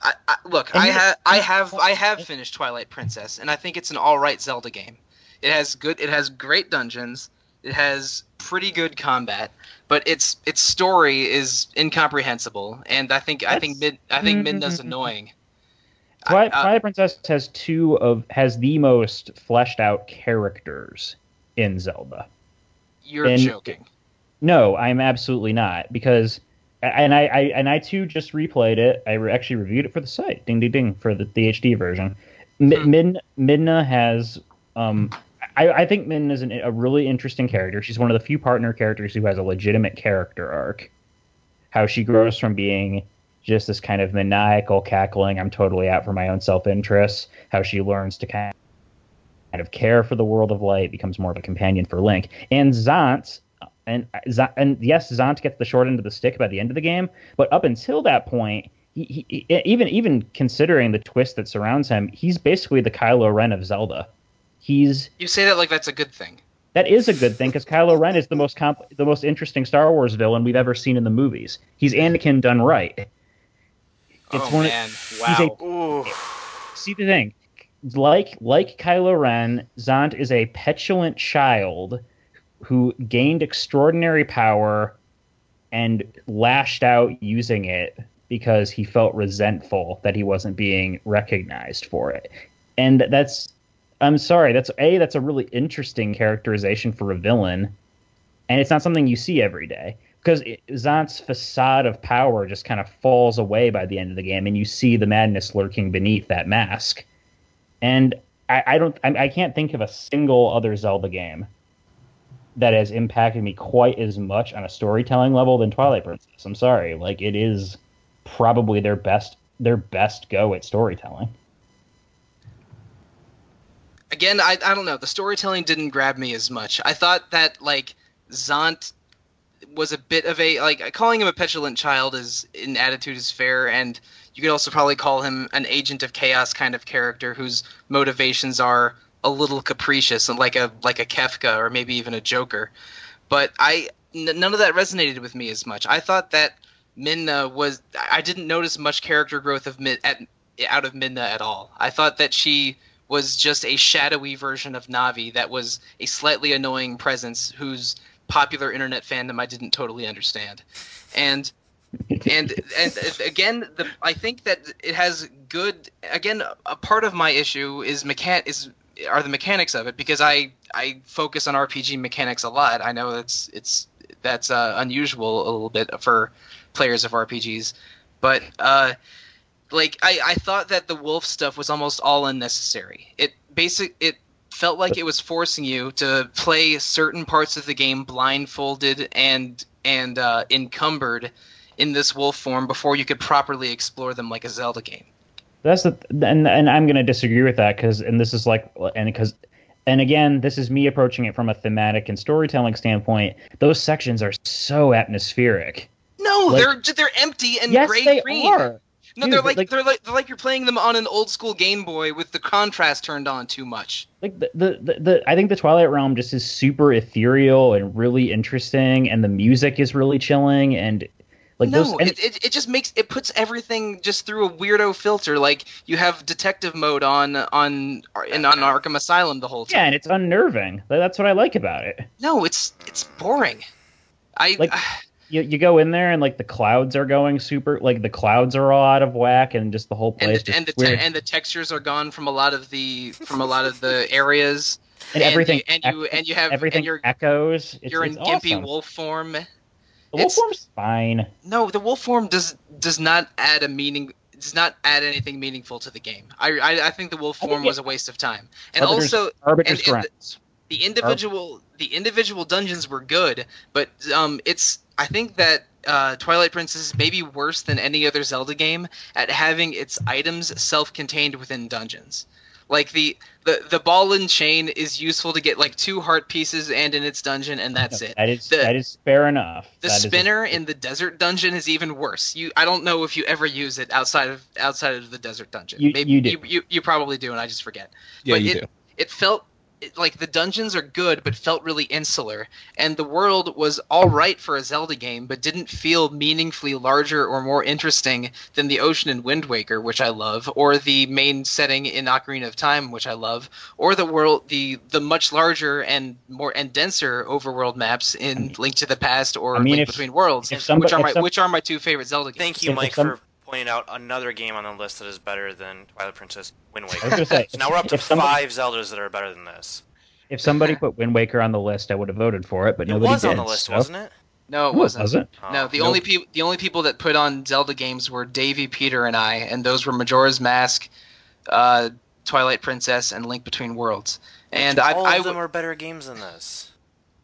I, I, look, I have, I have, I have finished Twilight Princess, and I think it's an all right Zelda game. It has good, it has great dungeons, it has pretty good combat, but its its story is incomprehensible, and I think I think mid I think Midna's annoying. Twilight, I- uh, Twilight Princess has two of has the most fleshed out characters in Zelda. You're And- joking. No, I'm absolutely not because and I, I and I too just replayed it. I re- actually reviewed it for the site. Ding ding ding for the, the HD version. Hmm. Min, Midna has um I, I think Midna is an, a really interesting character. She's one of the few partner characters who has a legitimate character arc. How she grows from being just this kind of maniacal cackling, I'm totally out for my own self interest. How she learns to kind kind of care for the world of light, becomes more of a companion for Link. And Zant, and and yes, Zant gets the short end of the stick by the end of the game, but up until that point, he, he, even even considering the twist that surrounds him, he's basically the Kylo Ren of Zelda. He's You say that like that's a good thing. that is a good thing because Kylo Ren is the most comp- the most interesting Star Wars villain we've ever seen in the movies. He's Anakin done right. oh one of- man, he's wow. a- See the thing, like like Kylo Ren, Zant is a petulant child who gained extraordinary power and lashed out using it because he felt resentful that he wasn't being recognized for it. And that's I'm sorry, that's a that's a really interesting characterization for a villain, and it's not something you see every day because Zant's facade of power just kind of falls away by the end of the game, and you see the madness lurking beneath that mask. And I, I don't, I, I can't think of a single other Zelda game that has impacted me quite as much on a storytelling level than Twilight Princess. I'm sorry, like it is probably their best, their best go at storytelling. Again, I I don't know. The storytelling didn't grab me as much. I thought that like Zant was a bit of a like calling him a petulant child is in attitude is fair and you could also probably call him an agent of chaos kind of character whose motivations are a little capricious and like a like a Kefka or maybe even a Joker. But I n- none of that resonated with me as much. I thought that Midna was I didn't notice much character growth of Min at out of Midna at all. I thought that she was just a shadowy version of Navi that was a slightly annoying presence whose popular internet fandom I didn't totally understand. And and and again, the I think that it has good. Again, a part of my issue is mechan is are the mechanics of it because I I focus on RPG mechanics a lot. I know that's it's that's uh, unusual a little bit for players of RPGs, but uh, like I I thought that the wolf stuff was almost all unnecessary. It basic it felt like it was forcing you to play certain parts of the game blindfolded and and uh, encumbered in this wolf form before you could properly explore them like a Zelda game. That's the and and I'm going to disagree with that because and this is like and because and again this is me approaching it from a thematic and storytelling standpoint. Those sections are so atmospheric. No, Like- they're they're empty and yes, gray they green. are. No, Dude, they're like, like- they're like they're like you're playing them on an old school Game Boy with the contrast turned on too much. Like the, the, the, the I think the Twilight Realm just is super ethereal and really interesting, and the music is really chilling and like no, those. And, it, it it just makes it puts everything just through a weirdo filter. Like you have detective mode on on in on Arkham Asylum the whole time. yeah, and it's unnerving. That's what I like about it. No, it's it's boring. I Like- uh, You, you go in there and like the clouds are going super like the clouds are all out of whack and just the whole and place the, just and the te- and the textures are gone from a lot of the from a lot of the areas. and everything you, and you and you have everything and you're echoes. It's, you're in it's gimpy awesome. wolf form. The wolf form's fine. No, the wolf form does does not add a meaning. Does not add anything meaningful to the game. I I, I think the wolf form it- was a waste of time. And Arbiter's- also, Arbiter's and- and the- the individual the individual dungeons were good, but um, it's I think that uh, Twilight Princess may be worse than any other Zelda game at having its items self-contained within dungeons. Like the, the the ball and chain is useful to get like two heart pieces and in its dungeon, and that's it. That is The- that is fair enough. The That is a- spinner in the desert dungeon is even worse. You, I don't know if you ever use it outside of outside of the desert dungeon. You- Maybe you do. You, you, you probably do, and I just forget. Yeah, But you it, do. It felt it, like the dungeons are good, but felt really insular, and the world was all right for a Zelda game, but didn't feel meaningfully larger or more interesting than the ocean in Wind Waker, which I love, or the main setting in Ocarina of Time, which I love, or the world the the much larger and more and denser overworld maps in Link to the Past or I mean, Link if- Between Worlds, if somebody- which are my some- which are my two favorite Zelda games. Thank you, If Mike, some- for pointing out another game on the list that is better than Twilight Princess Wind I was Waker. gonna say, so now we're up to somebody, five Zeldas that are better than this. if somebody put Wind Waker on the list, I would have voted for it, but It nobody was did. on the list, so- wasn't it? No, it No, wasn't. wasn't. No, Oh. the Nope. only people the only people that put on Zelda games were Davey, Peter, and I, and those were Majora's Mask, uh, Twilight Princess, and Link Between Worlds. And I, all I of them w- are better games than this.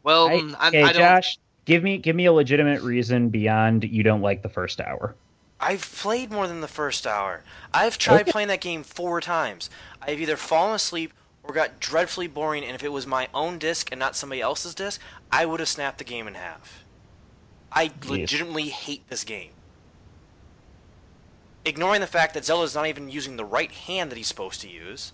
well, I, I, okay, I don't. Josh, give me give me a legitimate reason beyond you don't like the first hour. I've played more than the first hour. I've tried Okay. playing that game four times. I've either fallen asleep or got dreadfully boring, and if it was my own disc and not somebody else's disc, I would have snapped the game in half. I legitimately hate this game. Ignoring the fact that Zelda's not even using the right hand that he's supposed to use.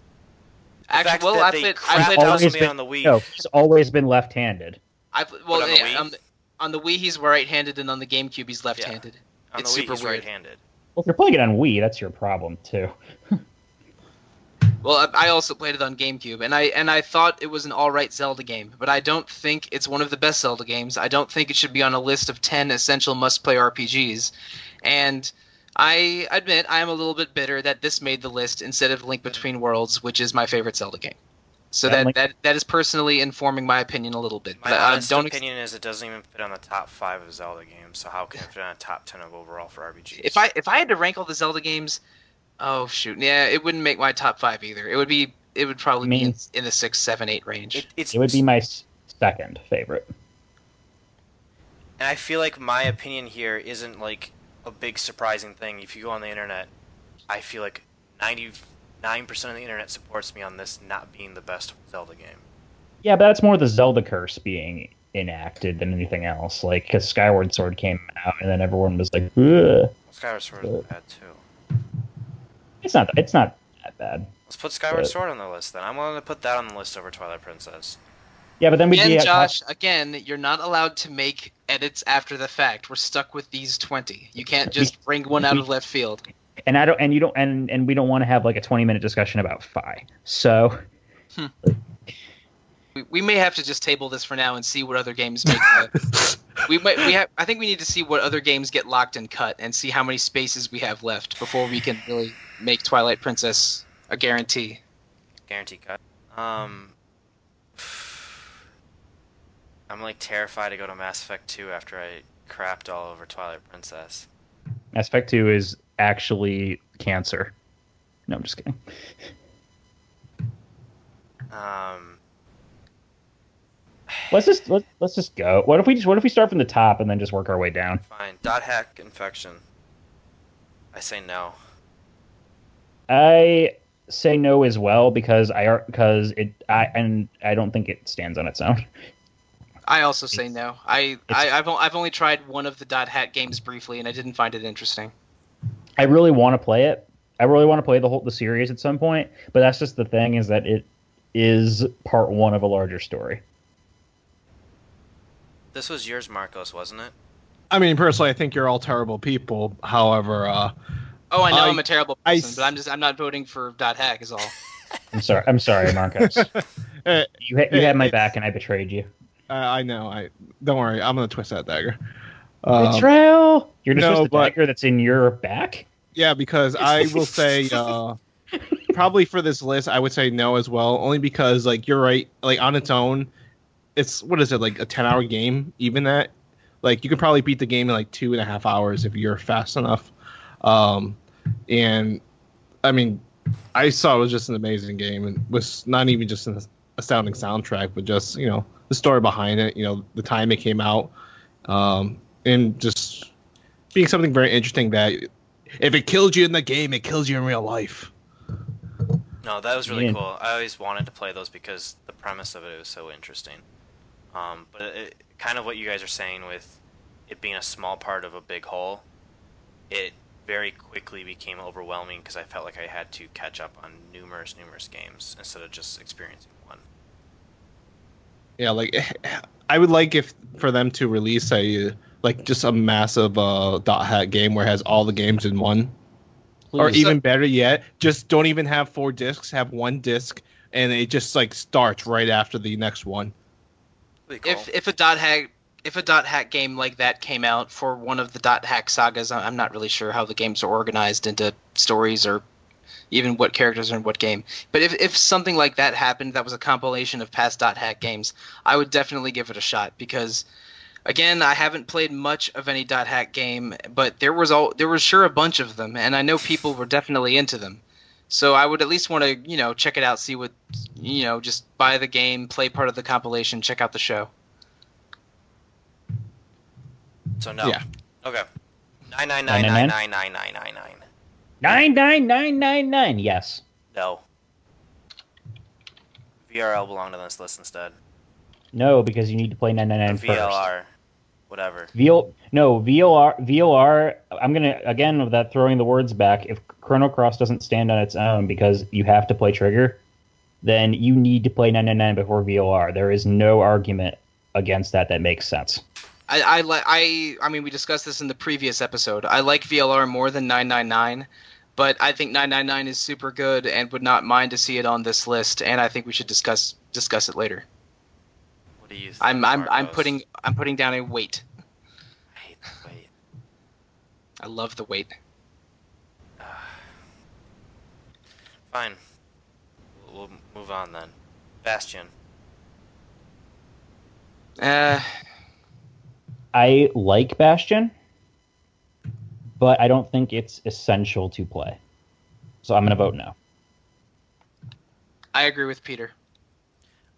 The fact Actually, well, that I they played, I crapped played, out Always been- on the Wii. No, he's always been left-handed. I, well, on the yeah, Wii? on, the, on the Wii he's right-handed, and on the GameCube he's left-handed. On it's the Wii, super he's weird. right-handed. Well, if you're playing it on Wii, that's your problem too. Well, I I also played it on GameCube, and I and I thought it was an all right Zelda game, but I don't think it's one of the best Zelda games. I don't think it should be on a list of ten essential must-play RPGs, and I admit I am a little bit bitter that this made the list instead of Link Between Worlds, which is my favorite Zelda game. So That that Link- that, that is personally informing my opinion a little bit. My But, uh, honest don't ex- opinion is it doesn't even fit on the top five of Zelda games, so how can it fit on a top ten of overall for RPGs? if I if I had to rank all the Zelda games, oh shoot, yeah, it wouldn't make my top five either. It would be it would probably be in, mean- in the six, seven, eight range. it, it's It would be my second favorite. And I feel like my opinion here isn't like a big surprising thing. If you go on the internet, I feel like 99% of the internet supports me on this not being the best Zelda game. Yeah, but that's more the Zelda curse being enacted than anything else. Like, because Skyward Sword came out, and then everyone was like, Ugh. Skyward Sword is bad too. "It's not. It's not that bad." Let's put Skyward But- Sword on the list then. I'm willing to put that on the list over Twilight Princess. Yeah, but then we'd Again, be at Josh, again, you're not allowed to make edits after the fact. We're stuck with these 20. You can't just bring one out of left field. And I don't, and you don't, and and we don't want to have like a twenty minute discussion about phi. So We, we may have to just table this for now and see what other games make the, we might we have I think we need to see what other games get locked and cut and see how many spaces we have left before we can really make Twilight Princess a guarantee. Guarantee cut. Um, I'm like terrified to go to Mass Effect 2 after I crapped all over Twilight Princess. Effect Two is actually cancer. No, I'm just kidding. Um, Let's just let, let's just go. What if we just what if we start from the top and then just work our way down? fine. Dot hack infection. I say no. I say no as well because I because it I and I don't think it stands on its own. I also say no. I, I it's- I've o- I've only tried one of the Dot Hack games briefly and I didn't find it interesting. I really want to play it. I really want to play the whole the series at some point, but that's just the thing is that it is part one of a larger story. This was yours, Marcos, wasn't it? I mean, personally, I think you're all terrible people. However, uh, Oh, I know I- I, am a terrible person, s- but I'm just I'm not voting for Dot Hack is all. I'm sorry. I'm sorry, Marcos. eh, you ha- you had my back and I betrayed you. I I know. I don't worry. I'm gonna twist that dagger. Um, Betrayal. You're just no, the but- dagger that's in your back. Yeah, because I will say uh, probably for this list, I would say no as well. Only because like you're right, like on its own, it's what is it like a ten hour game? Even that, like you could probably beat the game in like two and a half hours if you're fast enough. Um, and I mean, I saw it was just an amazing game and was not even just an astounding soundtrack, but just you know the story behind it. You know the time it came out, um, and just being something very interesting that if it kills you in the game, it kills you in real life. No, that was really Yeah. cool. I always wanted to play those because the premise of it was so interesting. Um, but it, kind of what you guys are saying with it being a small part of a big whole, it very quickly became overwhelming because I felt like I had to catch up on numerous, numerous games instead of just experiencing one. Yeah, like I would like if for them to release a like just a massive uh, dot hack game where it has all the games in one, or even better yet, just don't even have four discs, have one disc, and it just like starts right after the next one. Cool. If if a dot hack if a dot hack game like that came out for one of the dot hack sagas, I'm not really sure how the games are organized into stories or even what characters are in what game. But if if something like that happened, that was a compilation of past dot hack games, I would definitely give it a shot because. Again, I haven't played much of any dot hack game, but there was all there was sure a bunch of them, and I know people were definitely into them. So I would at least want to, you know, check it out, see what, you know, just buy the game, play part of the compilation, check out the show. so no. Yeah. Okay. Nine nine nine nine nine nine nine nine nine. Nine nine nine nine nine. Yes. No. VRL belong on this list instead. No, because you need to play nine nine Or. VLR, whatever. VO no VOR VOR. I'm gonna again with that throwing the words back. If Chrono Cross doesn't stand on its own because you have to play Trigger, then you need to play 999 before VOR. There is no argument against that that makes sense. I I li- I I mean we discussed this in the previous episode. I like VLR more than 999, but I think 999 is super good and would not mind to see it on this list. And I think we should discuss discuss it later. What do you think? I'm I'm I'm putting I'm putting down a weight. I hate the weight. I love the weight. Fine. We'll, we'll move on then. Bastion. Uh, I like Bastion, but I don't think it's essential to play. So I'm gonna vote no. I agree with Peter.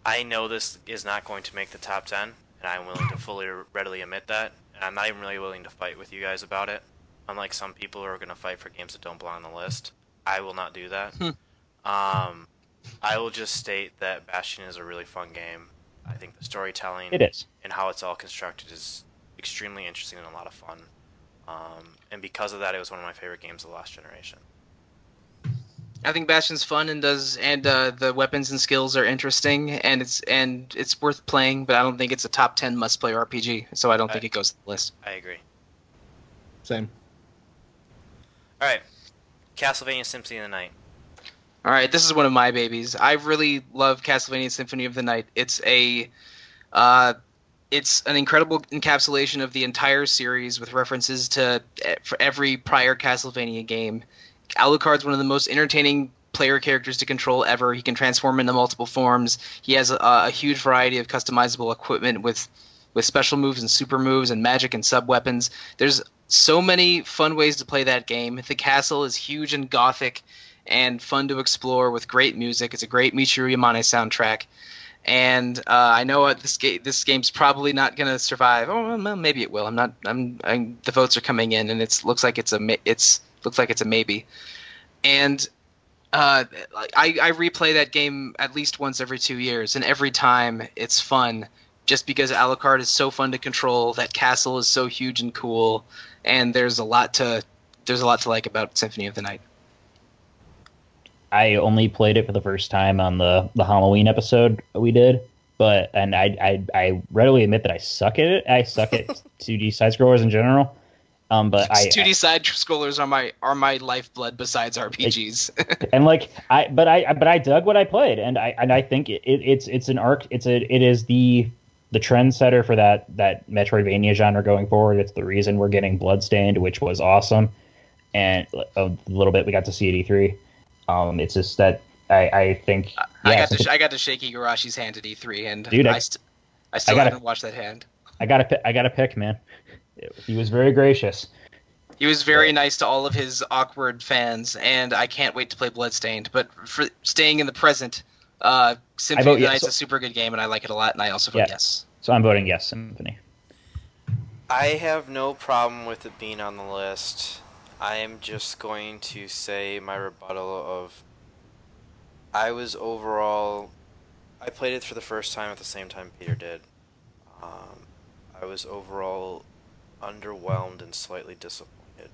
I know this is not going to make the top 10, and I'm willing to fully readily admit that. And I'm not even really willing to fight with you guys about it. Unlike some people who are going to fight for games that don't belong on the list, I will not do that. Hmm. um, I will just state that Bastion is a really fun game. I think the storytelling It is. and how it's all constructed is extremely interesting and a lot of fun. Um, and because of that, it was one of my favorite games of the last generation. I think Bastion's fun and does and uh, the weapons and skills are interesting and it's and it's worth playing, but I don't think it's a top 10 must play RPG. So I don't think it goes to the list. I agree. Same. All right, Castlevania Symphony of the Night. All right, this is one of my babies. I really love Castlevania Symphony of the Night. It's a, uh, it's an incredible encapsulation of the entire series with references to for every prior Castlevania game. Alucard's one of the most entertaining player characters to control ever. He can transform into multiple forms. He has a, a huge variety of customizable equipment with with special moves and super moves and magic and sub weapons. There's so many fun ways to play that game. The castle is huge and gothic and fun to explore with great music. It's a great Michiru Yamane soundtrack. And uh, I know this this game's probably not going to survive. Oh, well, maybe it will. I'm not. I'm, I'm. The votes are coming in, and it looks like it's a. It's looks like it's a maybe. And uh, I I replay that game at least once every two years, and every time it's fun. Just because Alucard is so fun to control, that castle is so huge and cool, and there's a lot to there's a lot to like about Symphony of the Night. I only played it for the first time on the the Halloween episode we did, but and I I, I readily admit that I suck at it. I suck at 2D side scrollers in general. Um, but I 2D side scrollers are my are my lifeblood besides RPGs. and like I but I but I dug what I played and I and I think it, it, it's it's an arc it's a it is the the trendsetter for that that Metroidvania genre going forward. It's the reason we're getting Bloodstained, which was awesome, and a little bit we got to see at E3. Um, it's just that I I think I got since to sh- I got to shake Igarashi's hand at E3, and Dude, I- I, st- I still gotta- haven't watched that hand. I gotta I gotta pick man. He was very gracious. He was very nice to all of his awkward fans, and I can't wait to play Bloodstained. But for staying in the present, uh, Symphony vote of the yes. Night's a super good game, and I like it a lot, and I also vote Yeah. yes. So I'm voting yes, Symphony. I have no problem with it being on the list. I am just going to say my rebuttal of I was overall. I played it for the first time at the same time Peter did. Um, I was overall underwhelmed and slightly disappointed.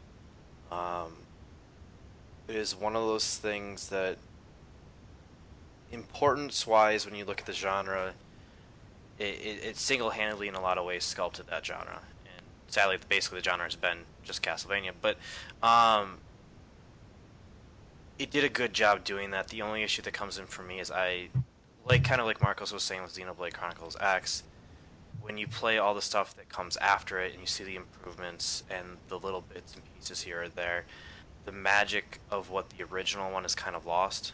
Um, it is one of those things that, importance wise, when you look at the genre, it, it, it single handedly, in a lot of ways, sculpted that genre. Sadly, basically, the genre has been just Castlevania. But um, it did a good job doing that. The only issue that comes in for me is I, like kind of like Marcos was saying with Xenoblade Chronicles X, when you play all the stuff that comes after it and you see the improvements and the little bits and pieces here or there, the magic of what the original one is kind of lost.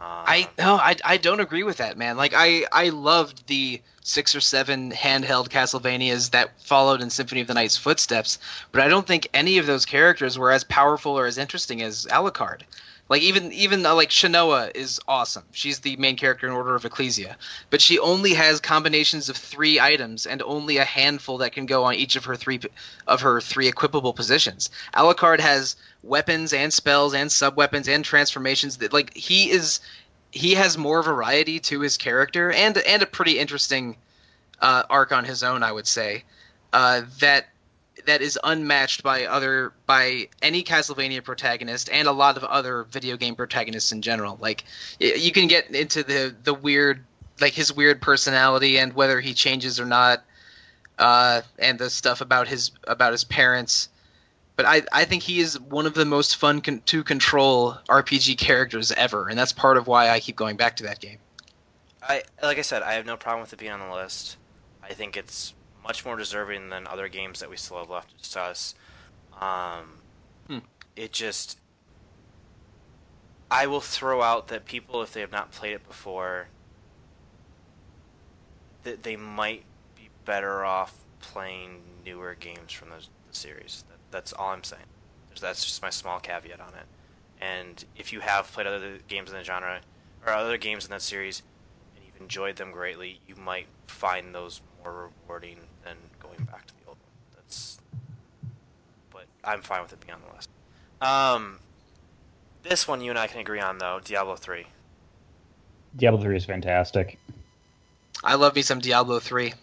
I uh, no, I, I don't agree with that, man. Like I I loved the six or seven handheld Castlevanias that followed in Symphony of the Night's footsteps, but I don't think any of those characters were as powerful or as interesting as Alucard. Like even even uh, like Shanoa is awesome. She's the main character in Order of Ecclesia, but she only has combinations of three items and only a handful that can go on each of her three of her three equipable positions. Alucard has weapons and spells and sub weapons and transformations that like he is he has more variety to his character and and a pretty interesting uh, arc on his own, I would say. Uh, that that is unmatched by other by any Castlevania protagonist and a lot of other video game protagonists in general. Like you can get into the the weird like his weird personality and whether he changes or not, uh, and the stuff about his about his parents. But I, I think he is one of the most fun con- to control RPG characters ever, and that's part of why I keep going back to that game. I like I said, I have no problem with it being on the list. I think it's much more deserving than other games that we still have left to discuss. Um, Hmm. It just, I will throw out that people, if they have not played it before, that they might be better off playing newer games from the, the series. That, that's all I'm saying. There's- That's just my small caveat on it. And if you have played other games in the genre or other games in that series, and you've enjoyed them greatly, you might find those more rewarding going back to the old one. That's, but I'm fine with it being on the list. Um, this one you and I can agree on though, Diablo three. Diablo 3 is fantastic. I love me some Diablo three.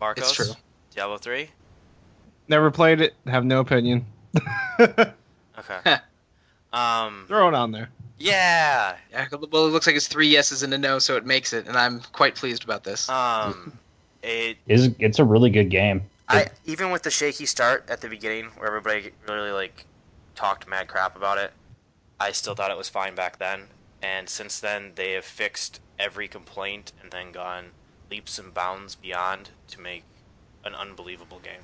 Marcos, It's true. Diablo three. Never played it. Have no opinion. Okay. um, Throw it on there. yeah. Yeah, well, it looks like it's three yeses and a no, so it makes it, and I'm quite pleased about this. Um, it Is It's a really good game. I even with the shaky start at the beginning, where everybody really like talked mad crap about it, I still thought it was fine back then. And since then, they have fixed every complaint and then gone leaps and bounds beyond to make an unbelievable game.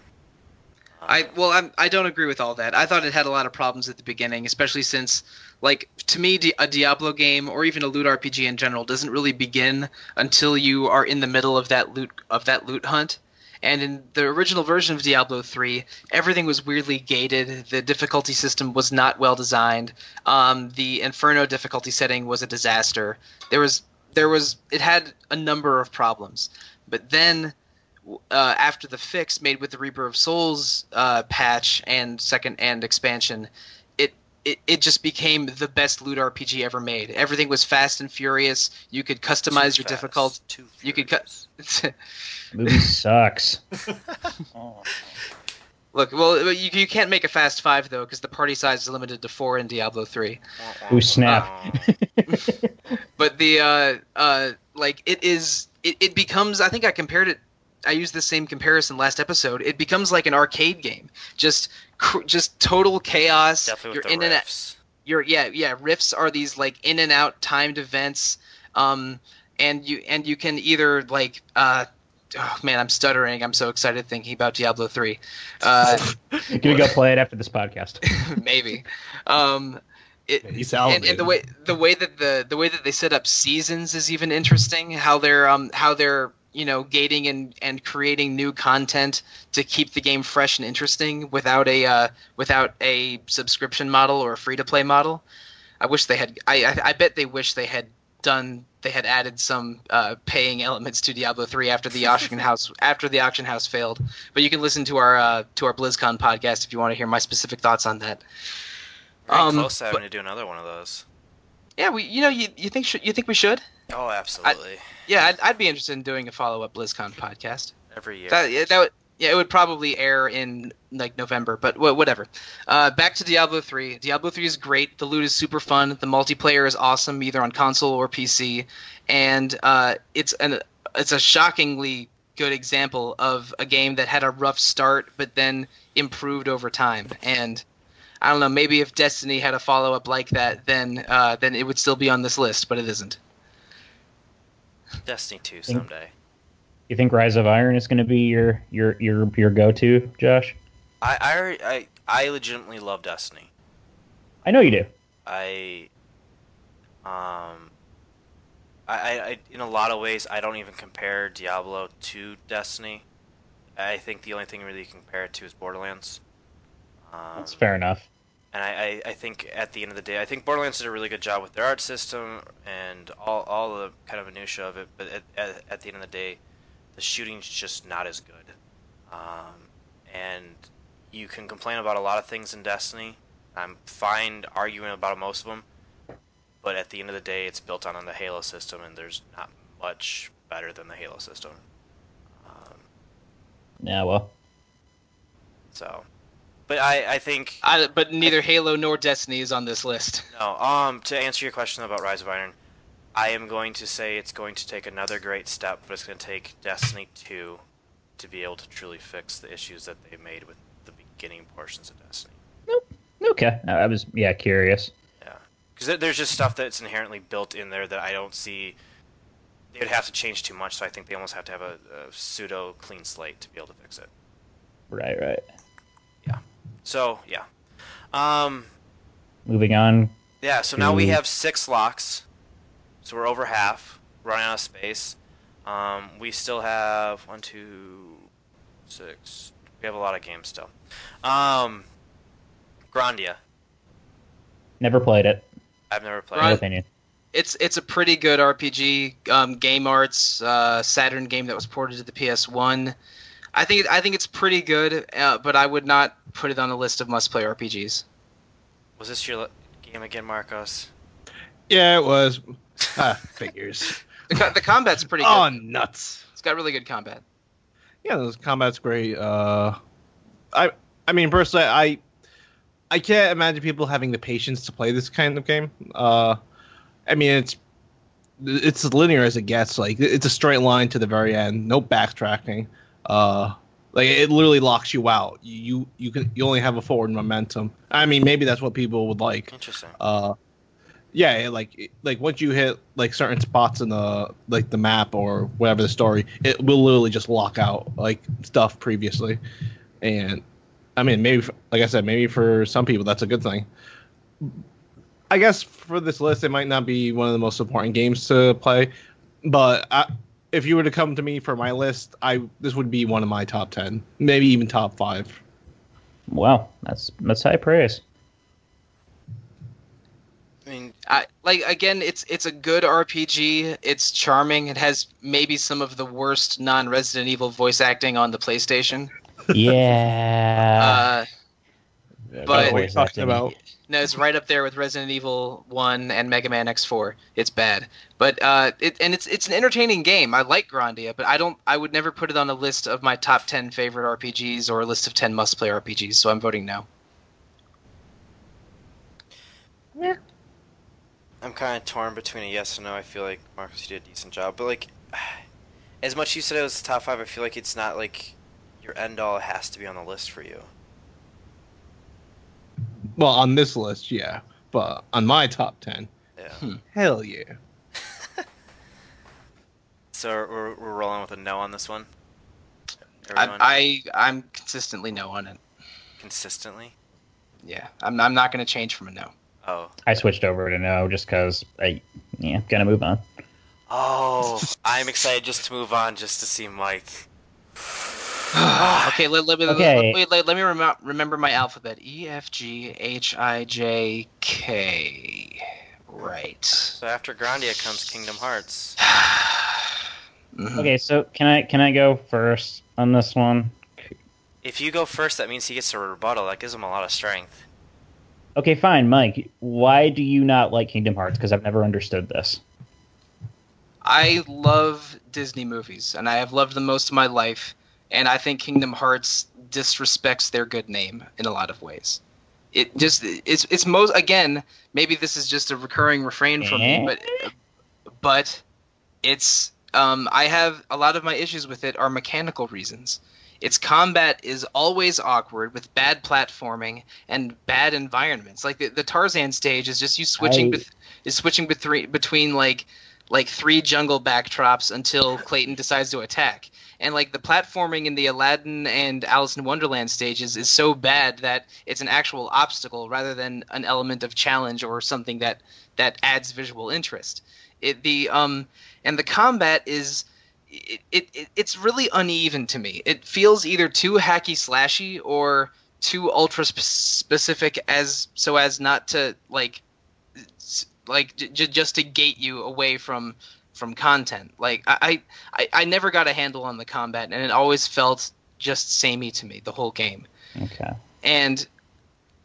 I well, I'm, I don't agree with all that. I thought it had a lot of problems at the beginning, especially since, like, to me, a Diablo game or even a loot RPG in general doesn't really begin until you are in the middle of that loot of that loot hunt. And in the original version of Diablo 3, everything was weirdly gated. The difficulty system was not well designed. Um, the Inferno difficulty setting was a disaster. There was there was it had a number of problems. But then uh, after the fix made with the Reaper of Souls uh, patch and second and expansion, it, it it just became the best loot RPG ever made. Everything was fast and furious. You could customize too your fast, difficult. too you could cut- movie sucks. Look, well, you, you can't make a fast five though, because the party size is limited to four in Diablo three. Ooh, snap. Oh. But the uh, uh, like it is, it, it becomes. I think I compared it. I used the same comparison last episode. It becomes like an arcade game, just cr- just total chaos. Definitely You're with the in and out. riffs. You're yeah yeah. Rifts are these like in and out timed events, um, and you and you can either like uh, oh man, I'm stuttering. I'm so excited thinking about Diablo three. Uh, You're gonna go play it after this podcast. maybe. Um, it, He's and, and the way the way that the the way that they set up seasons is even interesting. How they're um how they're you know gating and and creating new content to keep the game fresh and interesting without a uh, without a subscription model or a free to play model. I wish they had. I, I I bet they wish they had done. They had added some uh, paying elements to Diablo 3 after the auction house after the auction house failed. But you can listen to our uh, to our BlizzCon podcast if you want to hear my specific thoughts on that. Very Um, close to having but- to do another one of those. Yeah, we. You know, you, you think sh- you think we should? Oh, absolutely. Yeah, I'd, I'd be interested in doing a follow up BlizzCon podcast. Every year. That, yeah, that would, yeah, it would probably air in like November, but wh- whatever. Uh, back to Diablo 3. Diablo 3 is great. The loot is super fun. The multiplayer is awesome, either on console or PC, and uh, it's an it's a shockingly good example of a game that had a rough start, but then improved over time. And I don't know, maybe if Destiny had a follow up like that, then uh, then it would still be on this list, but it isn't. Destiny 2 Think- someday. You think Rise of Iron is going to be your your your your go to, Josh? I, I, I, I legitimately love Destiny. I know you do. I, um, I, I, in a lot of ways, I don't even compare Diablo to Destiny. I think the only thing really you can compare it to is Borderlands. Um, That's fair enough. And I, I, I think at the end of the day, I think Borderlands did a really good job with their art system and all, all the kind of minutia of it. But at, at, at the end of the day, the shooting's just not as good. Um, and you can complain about a lot of things in Destiny. I'm fine arguing about most of them. But at the end of the day, it's built on, on the Halo system, and there's not much better than the Halo system. Um, Yeah, well, so, but I, I think I, but neither Halo nor Destiny is on this list. No, um, to answer your question about Rise of Iron, I am going to say it's going to take another great step, but it's going to take Destiny 2 to be able to truly fix the issues that they made with the beginning portions of Destiny. Nope. Okay. I I was yeah curious. Yeah, because there's just stuff that's inherently built in there that I don't see. They would have to change too much, so I think they almost have to have a, a pseudo clean slate to be able to fix it. Right, right. So yeah, um, Moving on. Yeah, so now we have six locks. So we're over half, running out of space. Um, we still have one, two, six. We have a lot of games still. Um, Grandia. Never played it. I've never played. No Right. it. opinion. It's it's a pretty good RPG. Um, Game Arts uh, Saturn game that was ported to the PS1. I think I think it's pretty good, uh, but I would not put it on the list of must-play RPGs. Was this your game again, Marcos? Yeah, it was. Ah, figures. The, co- the combat's pretty good. oh, nuts. It's got really good combat. Yeah, the combat's great. Uh, I I mean personally, I I can't imagine people having the patience to play this kind of game. Uh, I mean it's it's as linear as it gets. Like it's a straight line to the very end, no backtracking. Uh, like it literally locks you out. You you can you only have a forward momentum. I mean maybe that's what people would like. Interesting. uh yeah like like once you hit like certain spots in the like the map or whatever the story it will literally just lock out like stuff previously and i mean maybe like i said maybe for some people that's a good thing i guess for this list it might not be one of the most important games to play but I, if you were to come to me for my list i this would be one of my top 10 maybe even top 5 Wow, that's that's high praise. I mean, I, like again, it's it's a good RPG. It's charming. It has maybe some of the worst non-Resident Evil voice acting on the PlayStation. Yeah. Uh, But- what are talking about no, it's right up there with Resident Evil One and Mega Man X4. It's bad, but uh, it and it's it's an entertaining game. I like Grandia, but I don't. I would never put it on a list of my top ten favorite RPGs or a list of ten must-play RPGs. So I'm voting no. Yeah. I'm kind of torn between a yes and no. I feel like Marcos you did a decent job, but like, as much as you said it was the top five, I feel like it's not like your end all. It has to be on the list for you. Well on this list yeah but on my top 10 Yeah. Hmm. hell yeah So we're, we're rolling with a no on this one. Everyone I, I I'm consistently no on it. consistently. Yeah, I'm I'm not going to change from a no. Oh, I switched over to no just because I yeah gonna move on. oh! I'm excited just to move on, just to see Mike. okay, let, let me Okay. Let, let, let me rem- remember my alphabet: E, F, G, H, I, J, K. Right. So after Grandia comes Kingdom Hearts. Mhm. Okay, so can I can I go first on this one? If you go first, that means he gets a rebuttal. That gives him a lot of strength. Okay, fine, Mike. Why do you not like Kingdom Hearts? Because I've never understood this. I love Disney movies, and I have loved them most of my life. And I think Kingdom Hearts disrespects their good name in a lot of ways. It just it's it's most again maybe this is just a recurring refrain from me, but but it's um, I have a lot of my issues with it are mechanical reasons. Its combat is always awkward with bad platforming and bad environments. Like the, the Tarzan stage is just you switching I- bet- is switching between between like like three jungle backdrops until Clayton decides to attack. And like the platforming in the Aladdin and Alice in Wonderland stages is so bad that it's an actual obstacle rather than an element of challenge or something that that adds visual interest. It the um and the combat is it, it, it it's really uneven to me. It feels either too hacky slashy or too ultra sp- specific as so as not to like like j- just to gate you away from from content. Like I, I I never got a handle on the combat and it always felt just samey to me the whole game. Okay. And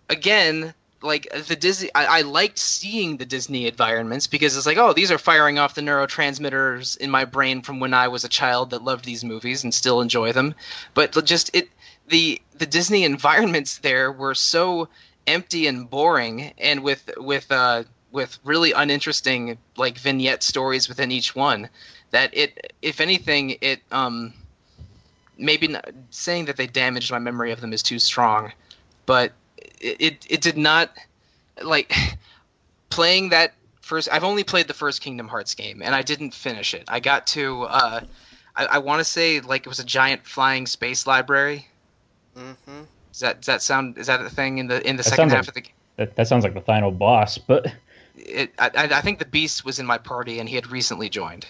again, like the Disney, I, I liked seeing the Disney environments because it's like, oh, these are firing off the neurotransmitters in my brain from when I was a child that loved these movies and still enjoy them. But just it, the the Disney environments there were so empty and boring, and with with uh, with really uninteresting like vignette stories within each one, that it, if anything, it um maybe not, saying that they damaged my memory of them is too strong, but it, it it did not like playing that first. I've only played the first Kingdom Hearts game, and I didn't finish it. I got to uh, I, I want to say like it was a giant flying space library. Mm-hmm. Does that does that sound is that a thing in the in the That second half like- of the? Game that, that sounds like the final boss, but It, I, I I think the Beast was in my party, and he had recently joined.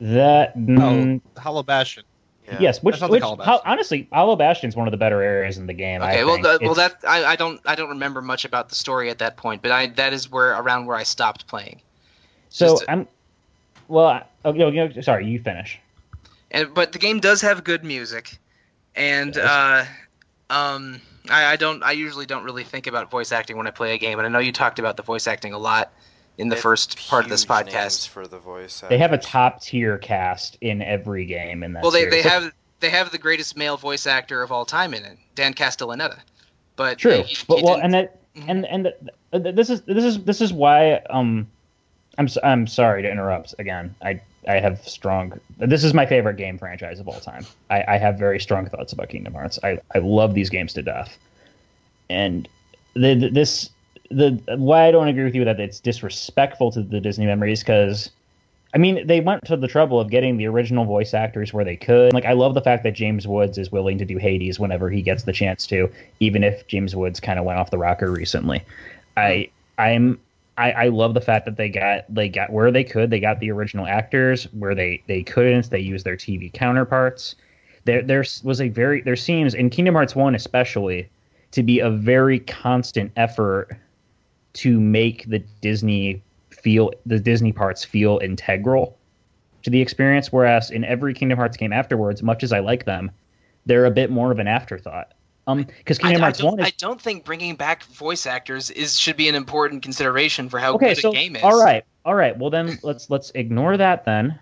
that. mm, Oh, Hollow Bastion. Yeah. Yes, which, which like Hollow how, Bastion. honestly, Hollow Bastion is one of the better areas in the game. I Okay, well, think. the, well, that I, I don't I don't remember much about the story at that point, but I that is where around where I stopped playing. so just- I'm. Well, I- oh, you know, sorry, you finish. and but the game does have good music, and Yes. uh, um, I, I don't I usually don't really think about voice acting when I play a game, and I know you talked about the voice acting a lot in the They have first part of this podcast. for the voice. They have a top tier cast in every game in that. Well, they, they have they have the greatest male voice actor of all time in it, Dan Castellaneta. But True, he- he but well, didn't- and that Mhm. and and th- th- this is this is this is why um, I'm s- I'm sorry to interrupt again. I I have strong. This is my favorite game franchise of all time. I, I have very strong thoughts about Kingdom Hearts. I I love these games to death, and the, the this the why I don't agree with you that it's disrespectful to the Disney memories because. I mean, they went to the trouble of getting the original voice actors where they could. Like, I love the fact that James Woods is willing to do Hades whenever he gets the chance to, even if James Woods kind of went off the rocker recently. I I'm I, I love the fact that they got they got where they could. They got the original actors where they they couldn't. They used their TV counterparts. There there was a very there seems in Kingdom Hearts one especially to be a very constant effort to make the Disney feel the Disney parts feel integral to the experience. Whereas in every Kingdom Hearts game afterwards, much as I like them, they're a bit more of an afterthought. Um, because I, Kingdom I Hearts don't, one is I don't think bringing back voice actors is should be an important consideration for how okay. good So a game is. all right, all right. Well then let's let's ignore that then.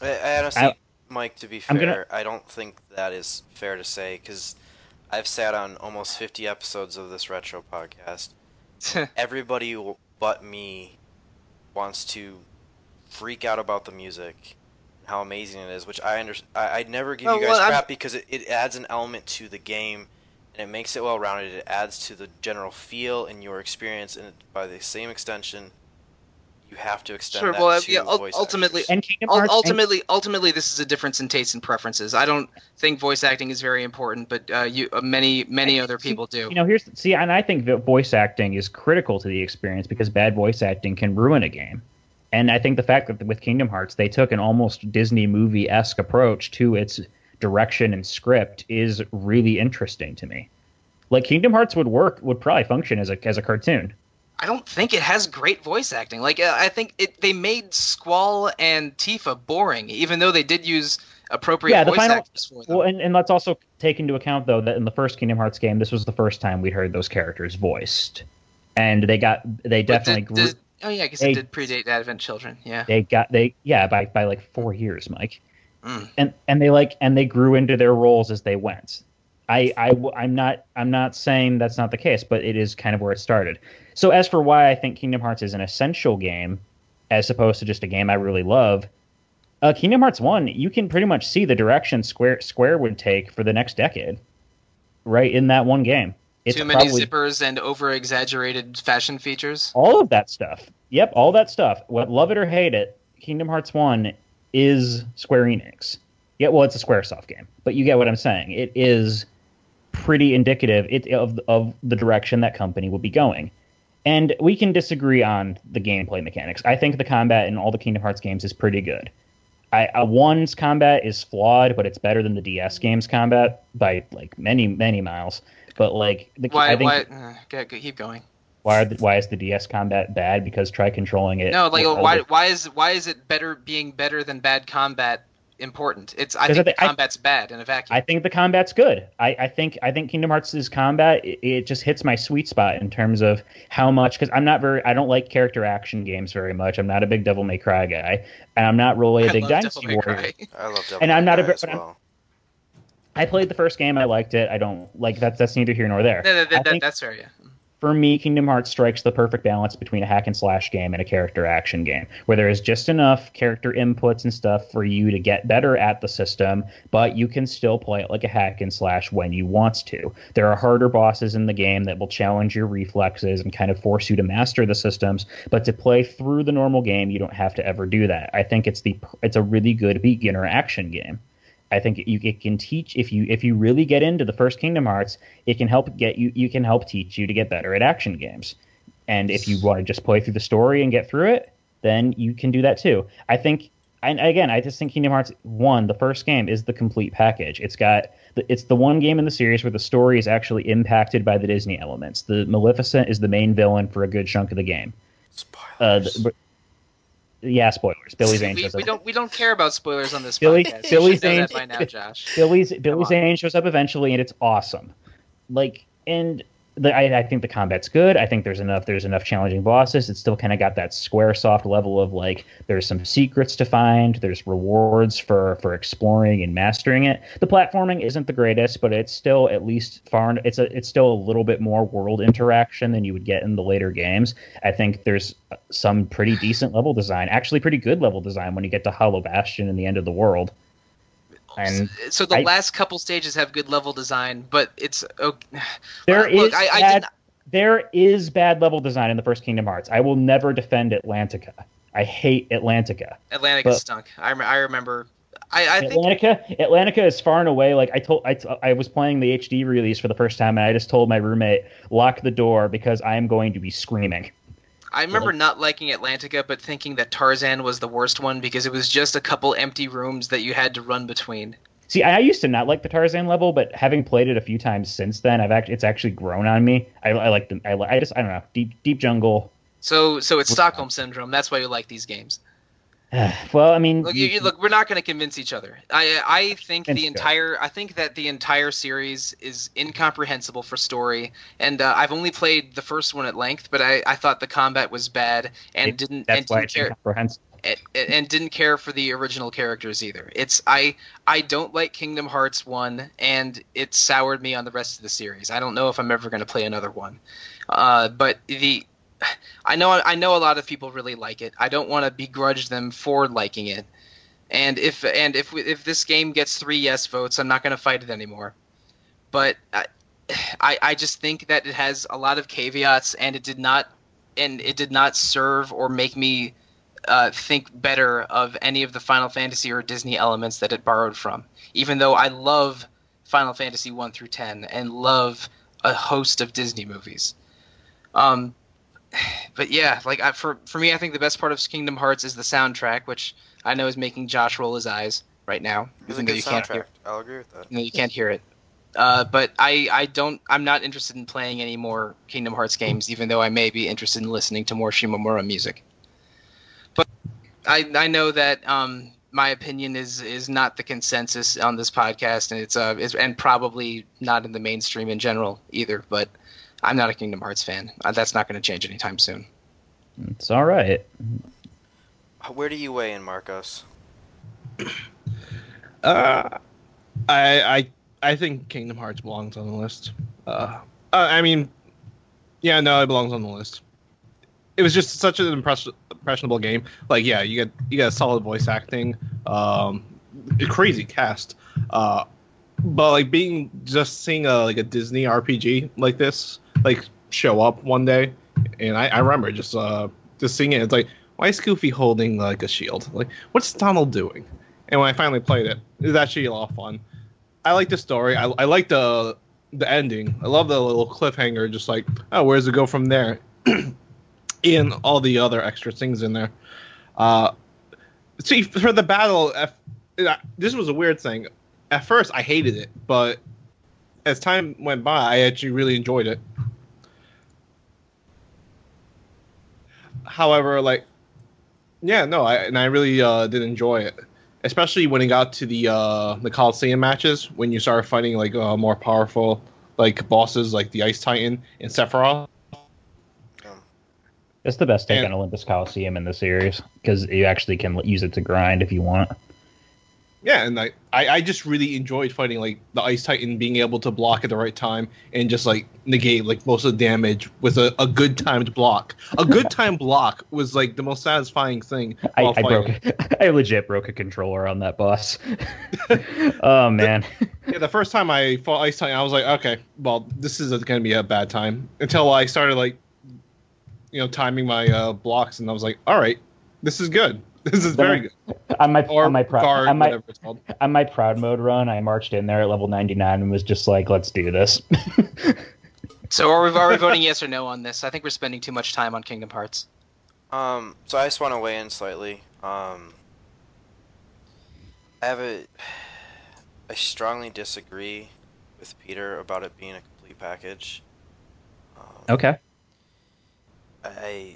I, I honestly, I- Mike, to be fair, gonna- I don't think that is fair to say because I've sat on almost 50 episodes of this retro podcast. Everybody but me wants to freak out about the music, how amazing it is, which I understand. I'd never give Oh, you guys well, I'm- crap because it, it adds an element to the game and it makes it well rounded. It adds to the general feel and your experience, and by the same extension, you have to extend Sure, that well, to yeah, ul- voice ultimately- And Hearts ultimately, ultimately, this is a difference in tastes and preferences. I don't think voice acting is very important, but uh, you, uh, many, many other people do. You know, here's see, and I think that voice acting is critical to the experience because bad voice acting can ruin a game. And I think the fact that with Kingdom Hearts they took an almost Disney movie esque approach to its direction and script is really interesting to me. Like Kingdom Hearts would work, would probably function as a as a cartoon. I don't think it has great voice acting. Like uh, I think it, they made Squall and Tifa boring, even though they did use appropriate Yeah, the voice final- actors for them. Well, and, and let's also take into account though that in the first Kingdom Hearts game, this was the first time we'd heard those characters voiced. and they got they But definitely did- grew. did- oh yeah, because they- it did predate Advent Children. Yeah. they got they yeah by by like four years, Mike. Mm. and and they like and they grew into their roles as they went. I, I I'm not I'm not saying that's not the case, but it is kind of where it started. So as for why I think Kingdom Hearts is an essential game, as opposed to just a game I really love, uh, Kingdom Hearts One, you can pretty much see the direction Square Square would take for the next decade, right in that one game. It's Too many probably zippers and over exaggerated fashion features. all of that stuff. Yep, all that stuff. What love it or hate it, Kingdom Hearts One is Square Enix. Yeah, well, it's a SquareSoft game, but you get what I'm saying. It is pretty indicative it, of of the direction that company will be going. And we can disagree on the gameplay mechanics. I think the combat in all the Kingdom Hearts games is pretty good. I, one's combat is flawed, but it's better than the DS game's combat by like many many miles. But like, the, Why? I think Why? Uh, keep going. Why, are the, why is the DS combat bad? Because try controlling it. No, like with why? Why is why is it better being better than bad combat important? It's I 'Cause think I thi- the I- combat's bad in a vacuum. I think the combat's good. I, I think I think Kingdom Hearts' combat it, it just hits my sweet spot in terms of how much because I'm not very I don't like character action games very much. I'm not a big Devil May Cry guy, and I'm not really a I big love Dynasty Warrior. I love Devil And I'm May not a Cry bit- as but I'm- well. I played the first game. I liked it. I don't like that's that's neither here nor there. No, no, that, I that, think- that's fair. Yeah. For me, Kingdom Hearts strikes the perfect balance between a hack and slash game and a character action game, where there is just enough character inputs and stuff for you to get better at the system, but you can still play it like a hack and slash when you want to. There are harder bosses in the game that will challenge your reflexes and kind of force you to master the systems, but to play through the normal game, you don't have to ever do that. I think it's the it's a really good beginner action game. I think you it can teach if you if you really get into the first Kingdom Hearts, it can help get you you can help teach you to get better at action games. And if you want to just play through the story and get through it, then you can do that too. I think and again, I just think Kingdom Hearts 1, the first game is the complete package. It's got the, it's the one game in the series where the story is actually impacted by the Disney elements. The Maleficent is the main villain for a good chunk of the game. Uh, the, yeah, spoilers. Billy Zane we, shows we up. don't we don't care about spoilers on this Billy- podcast. Billy you should know Zane- that by now, Josh. Billy's Billy. Zane shows up eventually, and it's awesome. Like, and the, I, I think the combat's good. I think there's enough there's enough challenging bosses. It's still kind of got that square soft level of like there's some secrets to find. There's rewards for for exploring and mastering it. The platforming isn't the greatest, but it's still at least far. It's a it's still a little bit more world interaction than you would get in the later games. I think there's uh, some pretty decent level design. Actually, pretty good level design when you get to Hollow Bastion and the end of the world. And so the I- last couple stages have good level design, but it's okay. There Uh, is look, I, I bad, did, there is bad level design in the first Kingdom Hearts. I will never defend Atlantica. I hate Atlantica. Atlantica but- stunk. I, rem- I remember. I, I think Atlantica, Atlantica is far and away like I told. I, t- I was playing the HD release for the first time, and I just told my roommate lock the door because I am going to be screaming. I uh-huh. remember not liking Atlantica, but thinking that Tarzan was the worst one because it was just a couple empty rooms that you had to run between. See, I used to not like the Tarzan level, but having played it a few times since then, I've actually it's actually grown on me. I, I like the I, I just I don't know deep deep jungle. So, so it's Stockholm syndrome. That's why you like these games. well, I mean, Look, you, you- look, we're not going to convince each other. I, I think the entire, I think that the entire series is incomprehensible for story, and uh, I've only played the first one at length, but I, I thought the combat was bad and It- didn't that's and why didn't it's care incomprehensible. and, and didn't care for the original characters either. It's I I don't like Kingdom Hearts one, and it soured me on the rest of the series. I don't know if I'm ever going to play another one. Uh, but the I know I know a lot of people really like it. I don't want to begrudge them for liking it. And if and if we, if this game gets three yes votes, I'm not going to fight it anymore. But I, I I just think that it has a lot of caveats, and it did not and it did not serve or make me uh, think better of any of the Final Fantasy or Disney elements that it borrowed from. Even though I love Final Fantasy one through ten and love a host of Disney movies. Um, but yeah, like I, for for me, I think the best part of Kingdom Hearts is the soundtrack, which I know is making Josh roll his eyes right now, even though you can't hear. soundtrack. I'll agree with that. No, you can't hear it. Uh, but I, I don't I'm not interested in playing any more Kingdom Hearts games, even though I may be interested in listening to more Shimomura music. But I I know that um, my opinion is is not the consensus on this podcast, and it's uh it's, and probably not in the mainstream in general either. But I'm not a Kingdom Hearts fan. Uh, that's not going to change anytime soon. It's all right. Where do you weigh in, Marcos? Uh, I I I think Kingdom Hearts belongs on the list. Uh, uh, I mean, yeah, no, it belongs on the list. It was just such an impress- impressionable game. Like, yeah, you get you got solid voice acting, um, a crazy cast, uh, but like being just seeing a like a Disney RPG like this like show up one day, and I, I remember just uh just seeing it. It's like, why is Goofy holding like a shield? Like, what's Donald doing? And when I finally played it, it was actually a lot of fun. I like the story. I, I like the the ending. I love the little cliffhanger. Just like, oh, where does it go from there? and all the other extra things in there. Uh, see, for the battle, this was a weird thing. At first, I hated it, but as time went by, I actually really enjoyed it. However, like, yeah, no, I and I really uh, did enjoy it, especially when it got to the uh, the Coliseum matches when you started fighting like uh, more powerful like bosses like the Ice Titan and Sephiroth. It's the best take And- on Olympus Coliseum in the series because you actually can use it to grind if you want. Yeah, and I, I I just really enjoyed fighting like the Ice Titan, being able to block at the right time and just like negate like most of the damage with a, a good timed block. A good timed block was like the most satisfying thing. I, I broke. I legit broke a controller on that boss. oh man. Yeah, the first time I fought Ice Titan, I was like, okay, well, this is going to be a bad time. Until I started like, you know, timing my uh, blocks, and I was like, all right, this is good. This is very good. on my Or on my proud guard, on my whatever it's called. on my proud mode run, I marched in there at level 99 and was just like, "Let's do this." So are we, are we voting yes or no on this? I think we're spending too much time on Kingdom Hearts. Um, so I just want to weigh in slightly. Um, I have a. I strongly disagree with Peter about it being a complete package. Um, okay. I,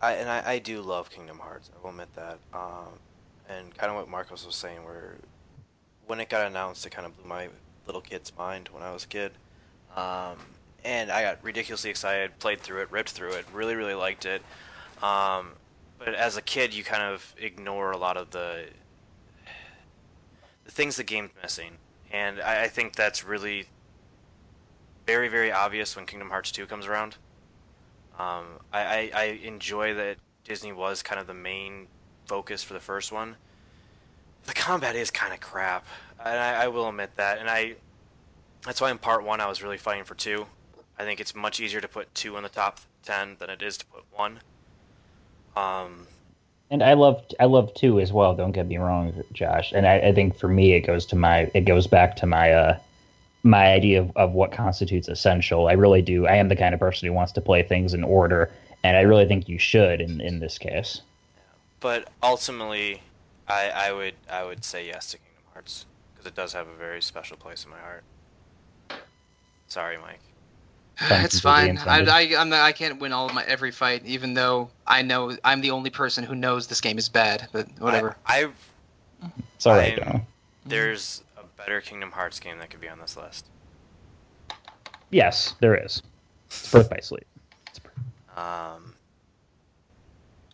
I and I, I do love Kingdom Hearts. I will admit that. Um, and kind of what Marcos was saying, where when it got announced, it kind of blew my little kid's mind when I was a kid. Um, and I got ridiculously excited, played through it, ripped through it, really, really liked it. Um, but as a kid, you kind of ignore a lot of the the things the game's missing, and I, I think that's really very, very obvious when Kingdom Hearts 2 comes around. Um, I, I, I enjoy that Disney was kind of the main focus for the first one. The combat is kind of crap, and I, I will admit that. And I, that's why in part one I was really fighting for two. I think it's much easier to put two in the top ten than it is to put one. Um, And I love I love two as well. Don't get me wrong, Josh. And I, I think for me, it goes to my it goes back to my uh my idea of, of what constitutes essential. I really do. I am the kind of person who wants to play things in order, and I really think you should in in this case. but ultimately, I, I would I would say yes to Kingdom Hearts because it does have a very special place in my heart. Sorry, Mike. Fun it's fine. I. I, I'm not, I can't win all of my every fight, even though I know I'm the only person who knows this game is bad. But whatever. I, I It's all right, I'm- there's a better Kingdom Hearts game that could be on this list. Yes, there is. It's Birth by Sleep. Um,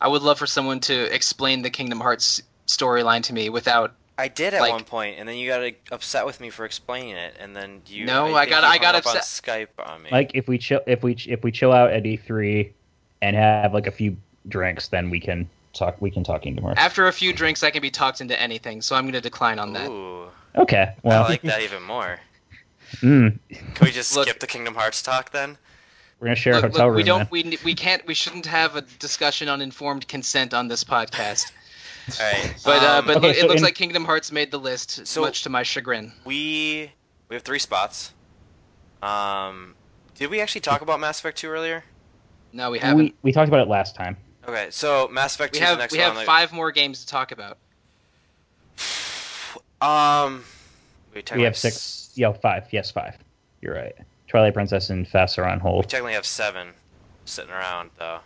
I would love for someone to explain the Kingdom Hearts storyline to me without. I did at Like- one point, and then you got upset with me for explaining it, and then you. No, I think got- you I got hung on upset- Skype on me. Like if we chill if we if we chill out at E3 and have like a few drinks, then we can talk. We can talk Kingdom Hearts. After a few drinks, I can be talked into anything, so I'm going to decline on that. Ooh, Okay. Well, I like that even more. mm, Can we just Look- skip the Kingdom Hearts talk then? we're gonna share a Look, hotel look, we don't. then. We we can't. We shouldn't have a discussion on informed consent on this podcast. All right, But uh, um, but Okay, it so looks in- like Kingdom Hearts made the list, So- much to my chagrin. we we have three spots. Um, did we actually talk about Mass Effect 2 earlier? No, we haven't. we we talked about it last time. Okay, so Mass Effect 2 We is have the next we one. have on the- five more games to talk about. Um, we, We have six. Yo, five. Yes, five. You're right. Twilight Princess and FES are on hold. We technically have seven sitting around though.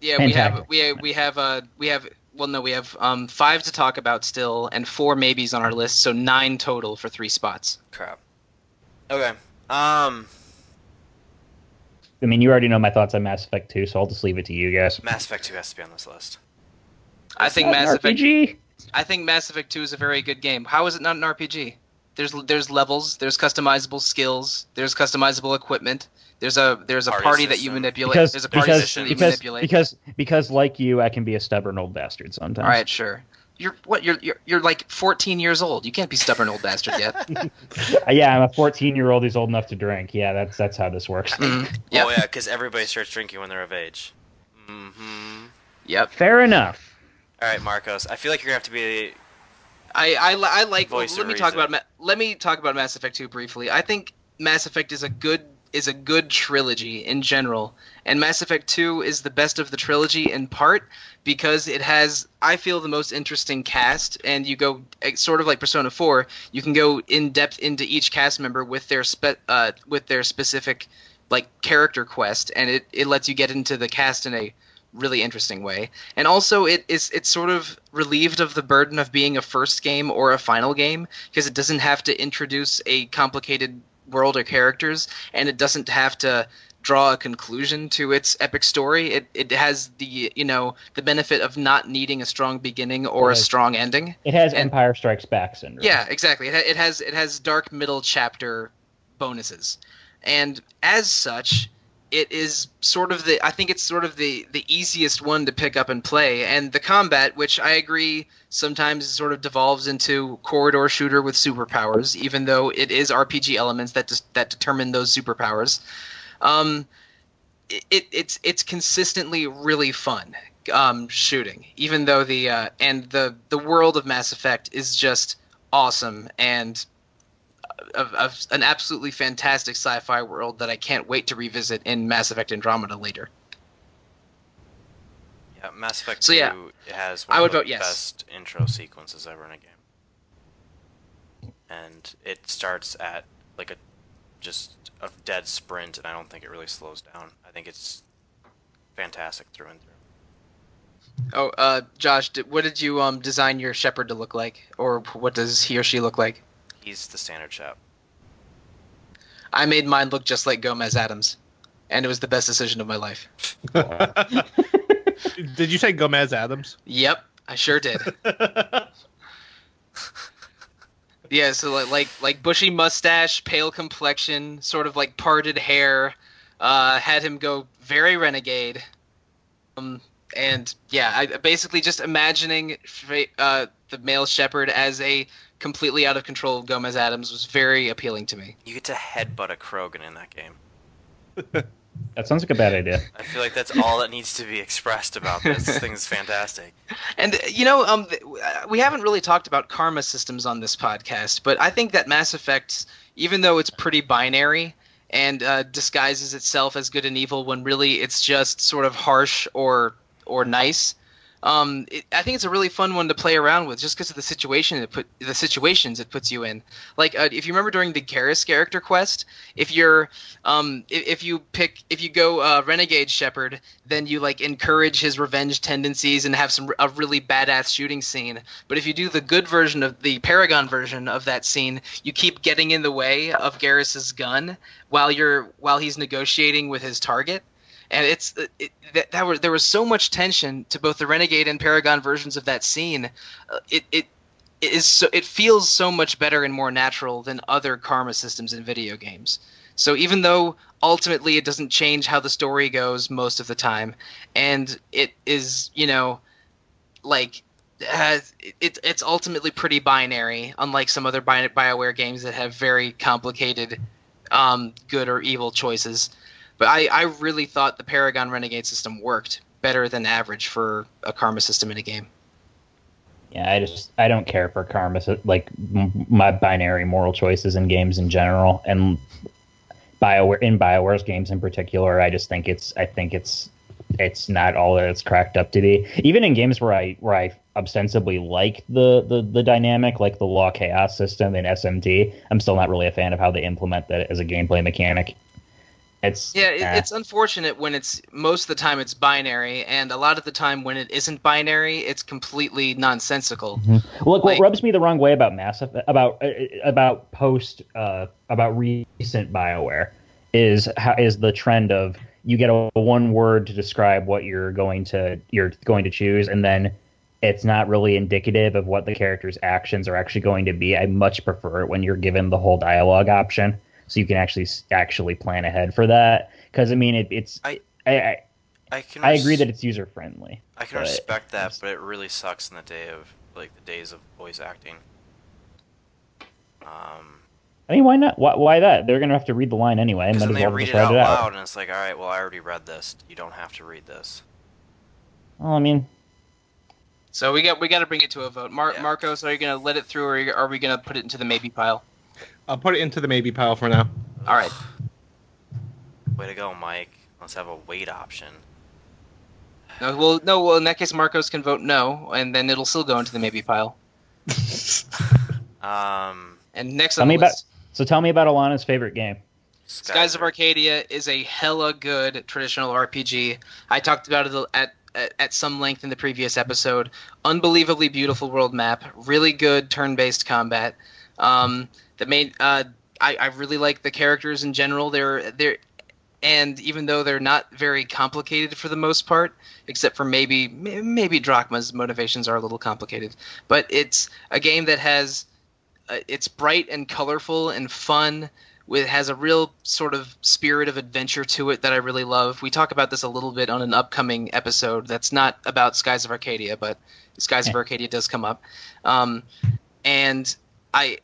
Yeah, we have Fantastic. we have, we have uh we have well no we have um five to talk about still and four maybes on our list, so nine total for three spots. Crap. Okay. Um. I mean, you already know my thoughts on Mass Effect 2, so I'll just leave it to you guys. Mass Effect 2 has to be on this list. I think Mass Effect. RPG. I think Mass Effect 2 is a very good game. How is it not an RPG? There's there's levels, there's customizable skills, there's customizable equipment. There's a there's a Party party that you manipulate. Because there's a party because system that you because, manipulate. because because like you, I can be a stubborn old bastard sometimes. All right, sure. You're what? You're, you're you're like 14 years old. You can't be stubborn old bastard yet. Yeah, I'm a 14 year old who's old enough to drink. Yeah, that's that's how this works. Mhm. Yep. Oh yeah, because everybody starts drinking when they're of age. Mm-hmm. Yep. Fair enough. All right, Marcos. I feel like you're gonna have to be. I I, I like. Voice let me talk reason. about let me talk about Mass Effect 2 briefly. I think Mass Effect is a good is a good trilogy in general, and Mass Effect 2 is the best of the trilogy in part because it has I feel the most interesting cast, and you go eh, sort of like Persona 4. You can go in depth into each cast member with their spe- uh, with their specific like character quest, and it, it lets you get into the cast in a really interesting way. And also it is it's sort of relieved of the burden of being a first game or a final game because it doesn't have to introduce a complicated world or characters and it doesn't have to draw a conclusion to its epic story. It it has the you know the benefit of not needing a strong beginning or a strong ending. It has And- Empire Strikes Back syndrome. Yeah, exactly. It, ha- it has it has dark middle chapter bonuses, and as such, it is sort of the I think it's sort of the the easiest one to pick up and play. And the combat, which I agree sometimes sort of devolves into corridor shooter with superpowers, even though it is RPG elements that des- that determine those superpowers. Um, it it's it's consistently really fun um, shooting, even though the uh, and the the world of Mass Effect is just awesome and of, of an absolutely fantastic sci-fi world that I can't wait to revisit in Mass Effect Andromeda later. Yeah, Mass Effect So, 2 yeah, has I would of the vote yes. best intro sequences ever in a game. And it starts at like a just a dead sprint, and I don't think it really slows down. I think it's fantastic through and through. Oh, uh, Josh, did, what did you um, design your Shepard to look like, or what does he or she look like? He's the standard chap. I made mine look just like Gomez Addams, and it was the best decision of my life. Did you say Gomez Addams? Yep, I sure did. Yeah, so like like like bushy mustache, pale complexion, sort of like parted hair, uh, had him go very renegade. Um, and yeah, I basically just imagining uh, the male Shepard as a completely out of control Gomez Addams was very appealing to me. You get to headbutt a Krogan in that game. That sounds like a bad idea. I feel like that's all that needs to be expressed about this. This thing's fantastic. And uh, you know, um, uh, we haven't really talked about karma systems on this podcast, but I think that Mass Effect, even though it's pretty binary and uh, disguises itself as good and evil when really it's just sort of harsh or or nice, um, it, I think it's a really fun one to play around with, just because of the situation it put the situations it puts you in. Like uh, if you remember during the Garrus character quest, if you're um, if, if you pick if you go uh, renegade Shepard then you like encourage his revenge tendencies and have some a really badass shooting scene but if you do the good version of the paragon version of that scene you keep getting in the way of Garrus's gun while you're while he's negotiating with his target and it's it, that, that were there was so much tension to both the renegade and paragon versions of that scene uh, it it is so it feels so much better and more natural than other karma systems in video games so even though ultimately it doesn't change how the story goes most of the time, and it is you know like has, it, it's ultimately pretty binary, unlike some other Bi- Bioware games that have very complicated um, good or evil choices. But I, I really thought the Paragon Renegade system worked better than average for a karma system in a game. Yeah, I just I don't care for karma, like my binary moral choices in games in general, and Bioware in Bioware's games in particular. I just think it's I think it's it's not all that it's cracked up to be. Even in games where I where I ostensibly like the the the dynamic, like the law chaos system in SMT, I'm still not really a fan of how they implement that as a gameplay mechanic. It's Yeah, it, eh. it's unfortunate when it's most of the time it's binary, and a lot of the time when it isn't binary, it's completely nonsensical. Look, what rubs me the wrong way about Mass about uh, about post uh, about recent Bioware is how is the trend of you get a, one word to describe what you're going to you're going to choose, and then it's not really indicative of what the character's actions are actually going to be. I much prefer it when you're given the whole dialogue option, so you can actually actually plan ahead for that. Because I mean, it, it's I- I, I I can. I res- agree that it's user friendly. I can respect that, but it really sucks in the day of like the days of voice acting. Um, I mean, why not? Why, why that? They're gonna have to read the line anyway. because Might then as they well read just it out it out. loud, and it's like, all right, well, I already read this. You don't have to read this. Well, I mean, So we got we got to bring it to a vote. Mar- Yeah. Marcos, are you gonna let it through, or are we gonna put it into the maybe pile? I'll put it into the maybe pile for now. All right. Way to go, Mike. Let's have a wait option. No, well, no. Well, in that case, Marcos can vote no, and then it'll still go into the maybe pile. Um, And next Tell on me the about- so tell me about Alana's favorite game. Skies of Arcadia is a hella good traditional RPG. I talked about it at, at at some length in the previous episode. Unbelievably beautiful world map, really good turn-based combat. Um, the main, uh, I, I really like the characters in general. They're they're, and even though they're not very complicated for the most part, except for maybe maybe Drachma's motivations are a little complicated, but it's a game that has, uh, it's bright and colorful and fun with has a real sort of spirit of adventure to it that I really love. We talk about this a little bit on an upcoming episode that's not about Skies of Arcadia, but Skies of Arcadia does come up. Um, and I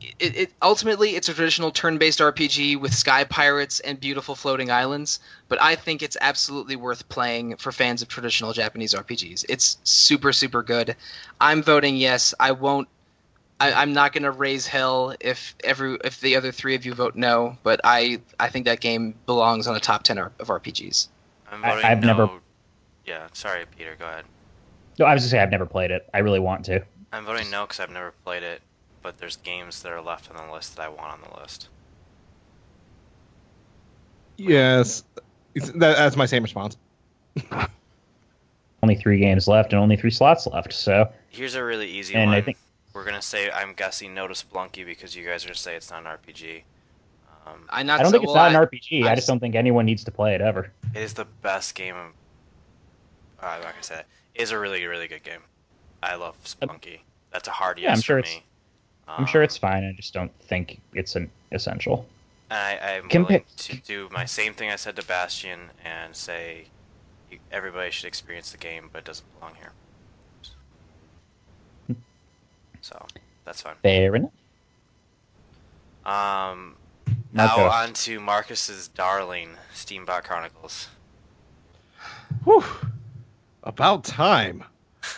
it, it ultimately it's a traditional turn-based RPG with sky pirates and beautiful floating islands, but I think it's absolutely worth playing for fans of traditional Japanese RPGs. It's super super good. I'm voting yes. I won't I, I'm not going to raise hell if every if the other three of you vote no, but I I think that game belongs on a top ten of RPGs. I'm voting I've no. never- Yeah, sorry, Peter. Go ahead. No, I was just saying I've never played it. I really want to. I'm voting no because I've never played it, but there's games that are left on the list that I want on the list. yes, that, that's my same response. Only three games left and only three slots left. So Here's a really easy And one. I think- We're gonna say I'm guessing no to Spelunky because you guys are gonna say it's not an RPG. Um, I not I don't so- think it's well, not I- an RPG. I, I just don't think anyone needs to play it ever. it is the best game. Of, uh, I'm not gonna say that. It is a really really good game. I love Spelunky. That's a hard Yeah, I'm yes sure for it's- me. I'm sure it's fine. I just don't think it's an essential. I, I'm Compa- willing to do my same thing I said to Bastion and say everybody should experience the game, but it doesn't belong here. So that's fine. Fair enough. Um, now Marco. on to Marcos's darling, Steambot Chronicles. Whew. About time.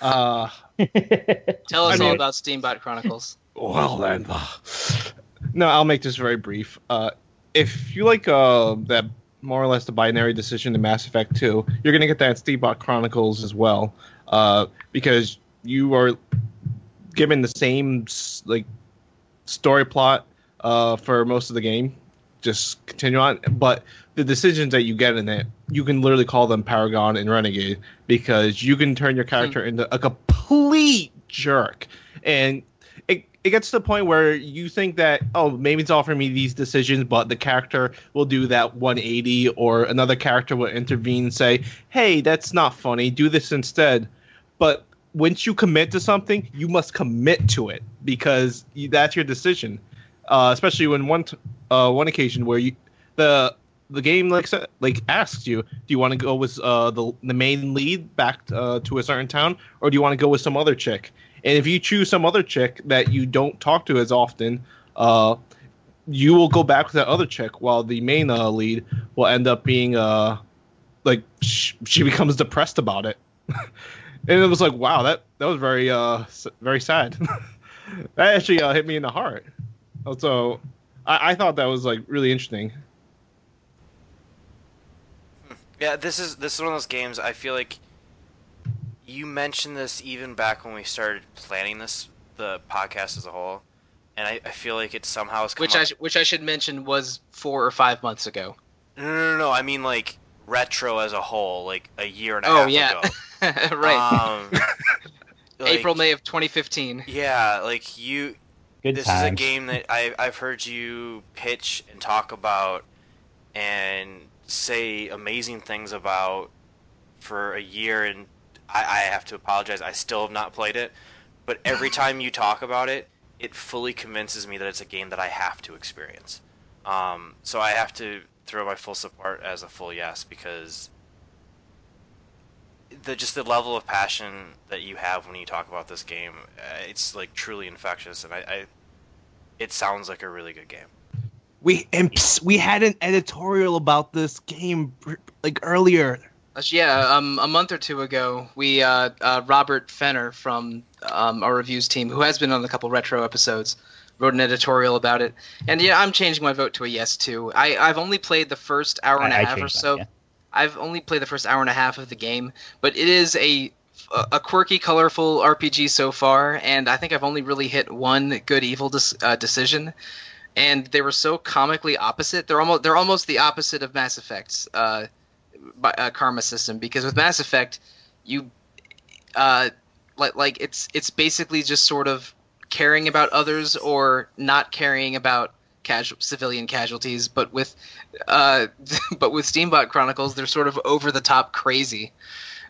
Uh, Tell us I all mean- about Steambot Chronicles. Well then. uh, No, I'll make this very brief. Uh, if you like uh, that more or less the binary decision in Mass Effect 2, you're gonna get that Steambot Chronicles as well, uh, because you are given the same like story plot uh, for most of the game. Just continue on, but the decisions that you get in it, you can literally call them Paragon and Renegade because you can turn your character into a complete jerk, and it gets to the point where you think that oh maybe it's offering me these decisions, but the character will do that 180, or another character will intervene and say, hey, that's not funny, do this instead. But once you commit to something, you must commit to it because that's your decision. Uh, especially when one t- uh, one occasion where you the the game like like asks you, do you want to go with uh, the the main lead back uh, to a certain town, or do you want to go with some other chick? And if you choose some other chick that you don't talk to as often, uh, you will go back with that other chick, while the main uh, lead will end up being uh like sh- she becomes depressed about it. and it was like, wow, that that was very uh very sad. that actually uh, hit me in the heart. So I, I thought that was like really interesting. Yeah, this is this is one of those games. I feel like you mentioned this even back when we started planning this the podcast as a whole, and I, I feel like it somehow has come Which up. I sh- which I should mention was four or five months ago. No, no, no, no. I mean like retro as a whole, like a year and a Oh, half yeah. ago. right. Um, like, April May of 2015. Yeah, like you. Good this times. is a game that I, I've heard you pitch and talk about and say amazing things about for a year, and I, I have to apologize. I still have not played it, but every time you talk about it, it fully convinces me that it's a game that I have to experience. Um, so I have to throw my full support as a full yes because the just the level of passion that you have when you talk about this game, uh, it's like truly infectious, and I, I, it sounds like a really good game. We and psst, we had an editorial about this game like earlier. Yeah, um, a month or two ago, we uh, uh, Robert Fenner from um, our reviews team, who has been on a couple retro episodes, wrote an editorial about it. And yeah, I'm changing my vote to a yes too. I I've only played the first hour and a I- I half or so. mine, I've only played the first hour and a half of the game, but it is a a quirky, colorful RPG so far, and I think I've only really hit one good evil dis- uh, decision, and they were so comically opposite. They're almost they're almost the opposite of Mass Effect's uh, uh, karma system because with Mass Effect, you uh, like like it's it's basically just sort of caring about others or not caring about casual civilian casualties, but with uh, but with Steambot Chronicles, they're sort of over the top crazy.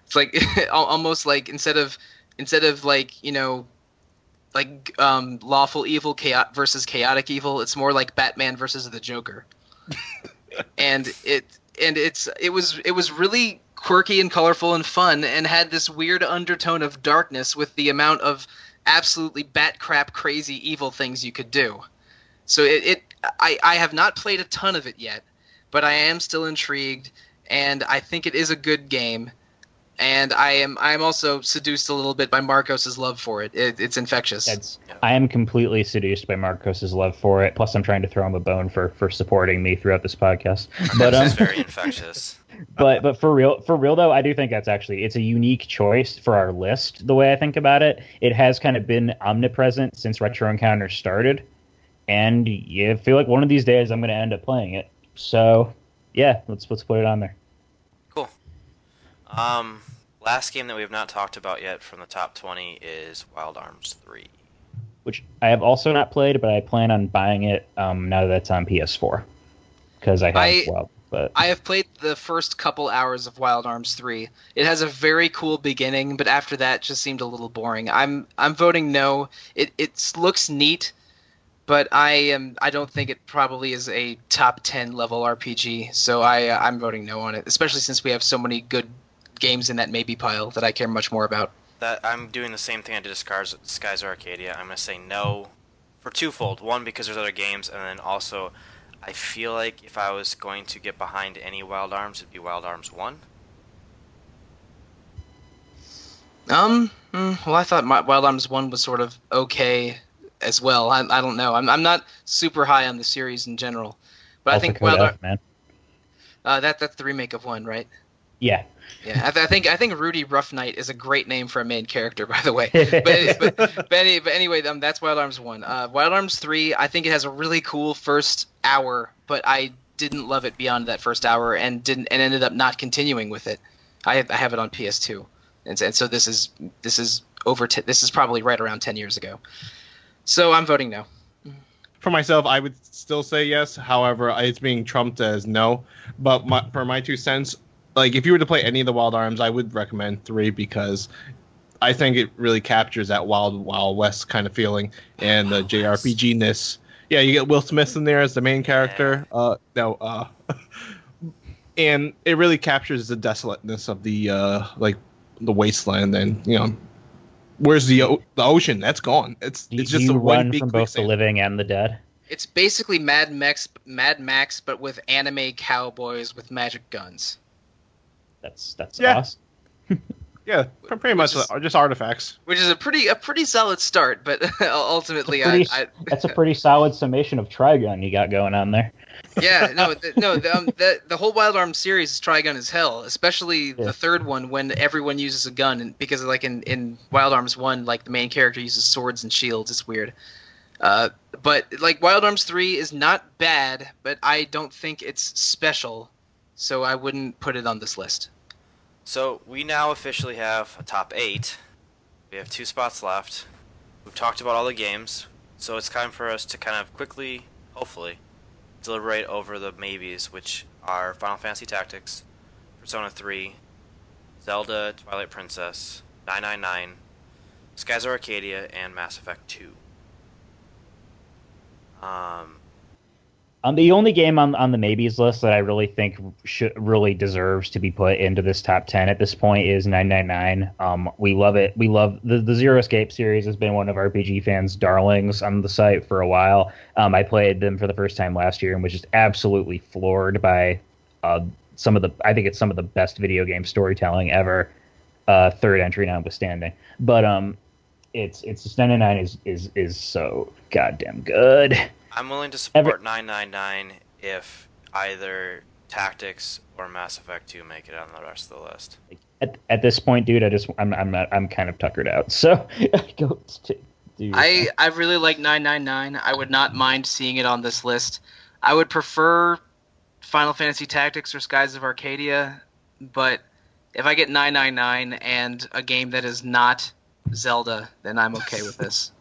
It's like almost like instead of instead of like you know like um, lawful evil chaos versus chaotic evil, it's more like Batman versus the Joker. and it and it's it was it was really quirky and colorful and fun and had this weird undertone of darkness with the amount of absolutely bat crap crazy evil things you could do. So it, it I, I have not played a ton of it yet, but I am still intrigued and I think it is a good game. And I am I am also seduced a little bit by Marcos's love for it. it it's infectious. That's, I am completely seduced by Marcos's love for it. Plus, I'm trying to throw him a bone for for supporting me throughout this podcast. But um, This very infectious. but but for real for real though, I do think that's actually it's a unique choice for our list. The way I think about it, it has kind of been omnipresent since Retro Encounter started, and you feel like one of these days I'm going to end up playing it. So yeah, let's let's put it on there. Cool. Um, last game that we have not talked about yet from the top 20 is Wild Arms 3. Which I have also not played, but I plan on buying it um, now that it's on PS4 because I have I- well, but I have played the first couple hours of Wild Arms 3. It has a very cool beginning, but after that just seemed a little boring. I'm I'm voting no. It it looks neat, but I am I don't think it probably is a top 10 level RPG. So I uh, I'm voting no on it, especially since we have so many good games in that maybe pile that I care much more about. That I'm doing the same thing I did to Skies, Skies Arcadia. I'm gonna say no for twofold. One because there's other games, and then also I feel like if I was going to get behind any Wild Arms, it'd be Wild Arms One. Um, mm, well, I thought my, Wild Arms One was sort of okay as well. I, I don't know. I'm I'm not super high on the series in general, but I think Code Wild Ar- man. uh, that that's the remake of one, right? Yeah. Yeah, I, th- I think I think Rudy Roughnight is a great name for a main character, by the way. but, but, but, any, but anyway, um, that's Wild Arms one. Uh, Wild Arms three, I think it has a really cool first hour, but I didn't love it beyond that first hour, and didn't and ended up not continuing with it. I have, I have it on PS2, and, and so this is this is over. T- this is probably right around ten years ago. So I'm voting no. For myself, I would still say yes. However, it's being trumped as no. But my, for my two cents, like if you were to play any of the Wild Arms, I would recommend three because I think it really captures that Wild Wild West kind of feeling and the JRPG ness. Yeah, you get Will Smith in there as the main character. Uh, no, uh, and it really captures the desolateness of the uh, like the wasteland and you know. Where's the o- the ocean? That's gone. It's Do, it's just you a one run big from both the living and the dead? It's basically Mad Max, Mad Max, but with anime cowboys with magic guns. That's that's Yeah. awesome. Yeah, pretty much is- just artifacts. which is a pretty a pretty solid start, but ultimately, It's a pretty- I, I That's a pretty solid summation of Trigun you got going on there. yeah no the, no the, um, the the whole Wild Arms series is Trigun as hell, especially Yeah. the third one when everyone uses a gun, and because like in in Wild Arms one, like the main character uses swords and shields. It's weird. Uh, but like Wild Arms three is not bad, but I don't think it's special, so I wouldn't put it on this list. So we now officially have a top eight. We have two spots left. We've talked about all the games. so it's time for us to kind of quickly, hopefully, deliberate over the maybes, which are Final Fantasy Tactics, Persona 3, Zelda Twilight Princess, 999, Skies of Arcadia, and Mass Effect 2. Um, Um, the only game on on the maybes list that I really think should really deserves to be put into this top ten at this point is 999. Um, we love it. We love the the Zero Escape series has been one of RPG fans' darlings on the site for a while. Um, I played them for the first time last year and was just absolutely floored by uh, some of the. I think it's some of the best video game storytelling ever. Uh, third entry notwithstanding, but um, it's it's 999 is is is so goddamn good. I'm willing to Every- support 999 if either Tactics or Mass Effect 2 make it on the rest of the list. at, at this point, dude, I just I'm I'm not, I'm kind of tuckered out. So I go to do I I really like 999. I would not mind seeing it on this list. I would prefer Final Fantasy Tactics or Skies of Arcadia, but if I get 999 and a game that is not Zelda, then I'm okay with this.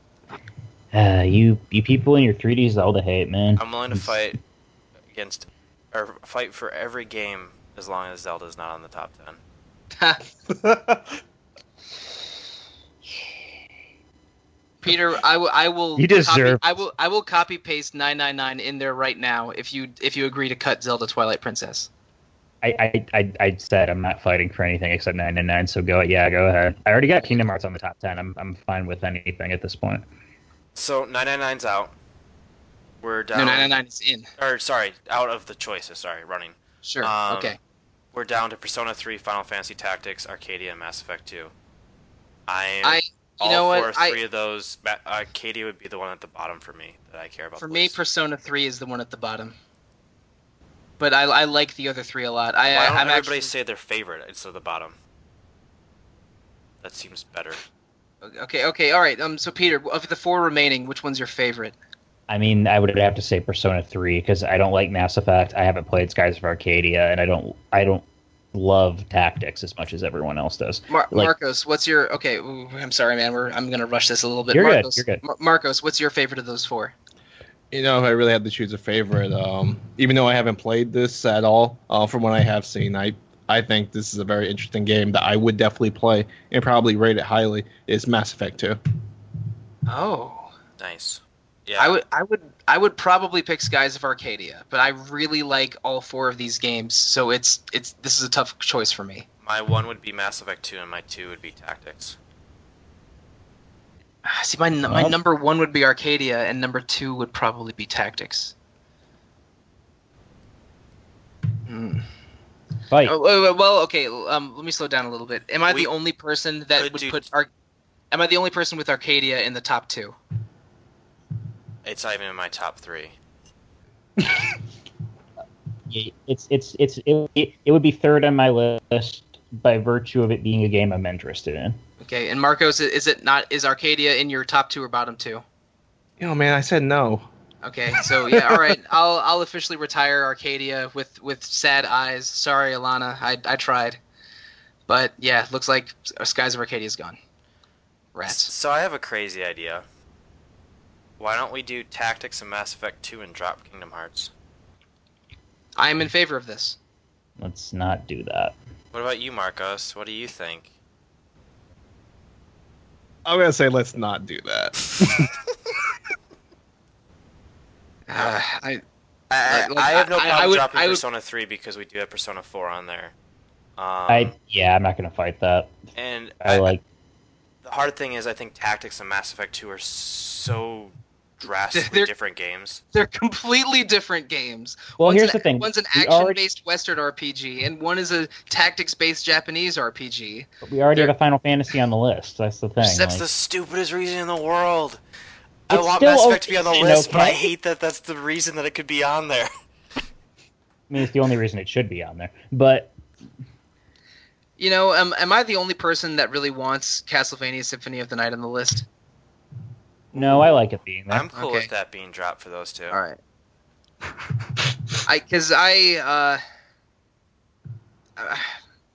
uh, you you people in your 3D Zelda hate, man. I'm willing to fight against or fight for every game as long as Zelda's not on the top 10. Peter, I will I will You deserve- copy, I will I will copy paste 999 in there right now if you if you agree to cut Zelda Twilight Princess. I, I I I said I'm not fighting for anything except 999. So go yeah, go ahead. I already got Kingdom Hearts on the top 10. I'm I'm fine with anything at this point. So 999's out. We're down. No, 999 is in. Or sorry, out of the choices. Sorry, running. Sure. Um, okay. We're down to Persona 3, Final Fantasy Tactics, Arcadia, and Mass Effect 2. I'm I you all know for what? I- three of those. Arcadia would be the one at the bottom for me that I care about. For me. Persona 3 is the one at the bottom. But I, I like the other three a lot. I, Why don't I'm everybody actually, say their favorite instead of the bottom? That seems better. Okay, okay, all right. Um, so Peter, of the four remaining, which one's your favorite? I mean, I would have to say Persona 3 because I don't like Mass Effect. I haven't played Skies of Arcadia, and I don't I don't love Tactics as much as everyone else does. Mar- Like- Marcos, what's your? Okay, ooh, I'm sorry, man. We're I'm gonna rush this a little bit. You're good, Marcos, you're good. Mar- Marcos, what's your favorite of those four? You know, if I really had to choose a favorite, um, even though I haven't played this at all, uh, from what I have seen, I I think this is a very interesting game that I would definitely play and probably rate it highly. Is Mass Effect 2. Oh, Nice. Yeah. I would I would I would probably pick Skies of Arcadia, but I really like all four of these games, so it's it's this is a tough choice for me. My one would be Mass Effect 2, and my two would be Tactics. See, my my Well- number one would be Arcadia, and number two would probably be Tactics. Hmm. Fight. Oh, wait, wait, well, okay. Um, let me slow down a little bit. Am I We the only person that would do- put Ar- Am I the only person with Arcadia in the top two? It's not even in my top three. It's it's it's it, it, it would be third on my list by virtue of it being a game I'm interested in. Okay, and Marcos, is it not? Is Arcadia in your top two or bottom two? You know, man, I said no. Okay, so yeah, all right. I'll I'll officially retire Arcadia with with sad eyes. Sorry, Alana, I I tried, but yeah, looks like Skies of Arcadia is gone. Rats. So I have a crazy idea. Why don't we do Tactics and Mass Effect 2 and drop Kingdom Hearts? I am in favor of this. Let's not do that. What about you, Marcos? What do you think? I'm gonna say let's not do that. Uh, I I, Like- I have no I- I problem would- dropping would- Persona 3 because we do have Persona 4 on there. Um, I yeah, I'm not gonna fight that. and I like the hard thing is I think Tactics and Mass Effect 2 are so drastically They're- different games. they're completely different games. well. One's Here's an, the thing. One's an we action-based Western RPG, and one is a tactics-based Japanese RPG. But we already they're- have a Final Fantasy on the list. That's the thing. That's like- the stupidest reason in the world. I want still Mass Effect to be on the okay, list, but I hate that that's the reason that it could be on there. I mean, it's the only reason it should be on there. But You know, am, am I the only person that really wants Castlevania Symphony of the Night on the list? no, I like it being there. I'm cool Okay. with that being dropped for those two. All right. I because I uh,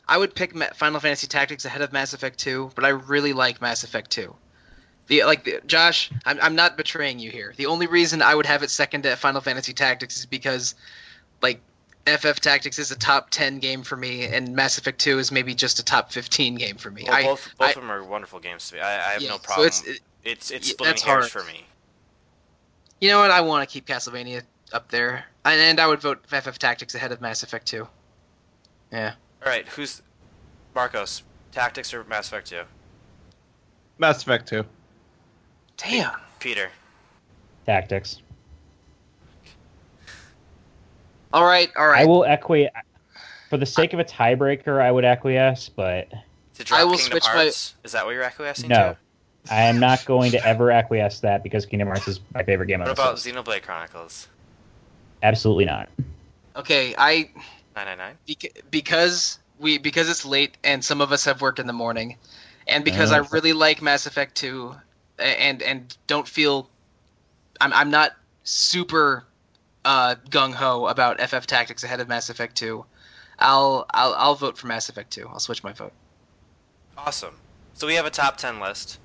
I would pick Final Fantasy Tactics ahead of Mass Effect 2, but I really like Mass Effect 2. The like the, Josh, I'm I'm not betraying you here. The only reason I would have it second to Final Fantasy Tactics is because like FF Tactics is a top 10 game for me and Mass Effect 2 is maybe just a top 15 game for me. Well, I, both both I- of them are wonderful games to me. I, I have yeah, no so problem. it's- it- it's it's yeah, splitting hairs hard. for me. you know what? I want to keep Castlevania up there. And, and I would vote FF Tactics ahead of Mass Effect 2. Yeah. All right, who's Marcos? Tactics or Mass Effect 2? Mass Effect 2. Damn. Peter. Tactics. All right, all right. I will acquiesce. For the sake of a tiebreaker, I would acquiesce, but To drop I will Kingdom switch my- Is that what you're acquiescing no. to? I am not going to ever acquiesce that because Kingdom Hearts is my favorite game What about system. Xenoblade Chronicles? Absolutely not. Okay, I 999? bec- because we because it's late and some of us have work in the morning, and because I Uh. really like Mass Effect 2, a- and and don't feel I'm I'm not super uh, gung ho about FF Tactics ahead of Mass Effect 2. I'll I'll I'll vote for Mass Effect 2. I'll switch my vote. Awesome. So we have a top 10 list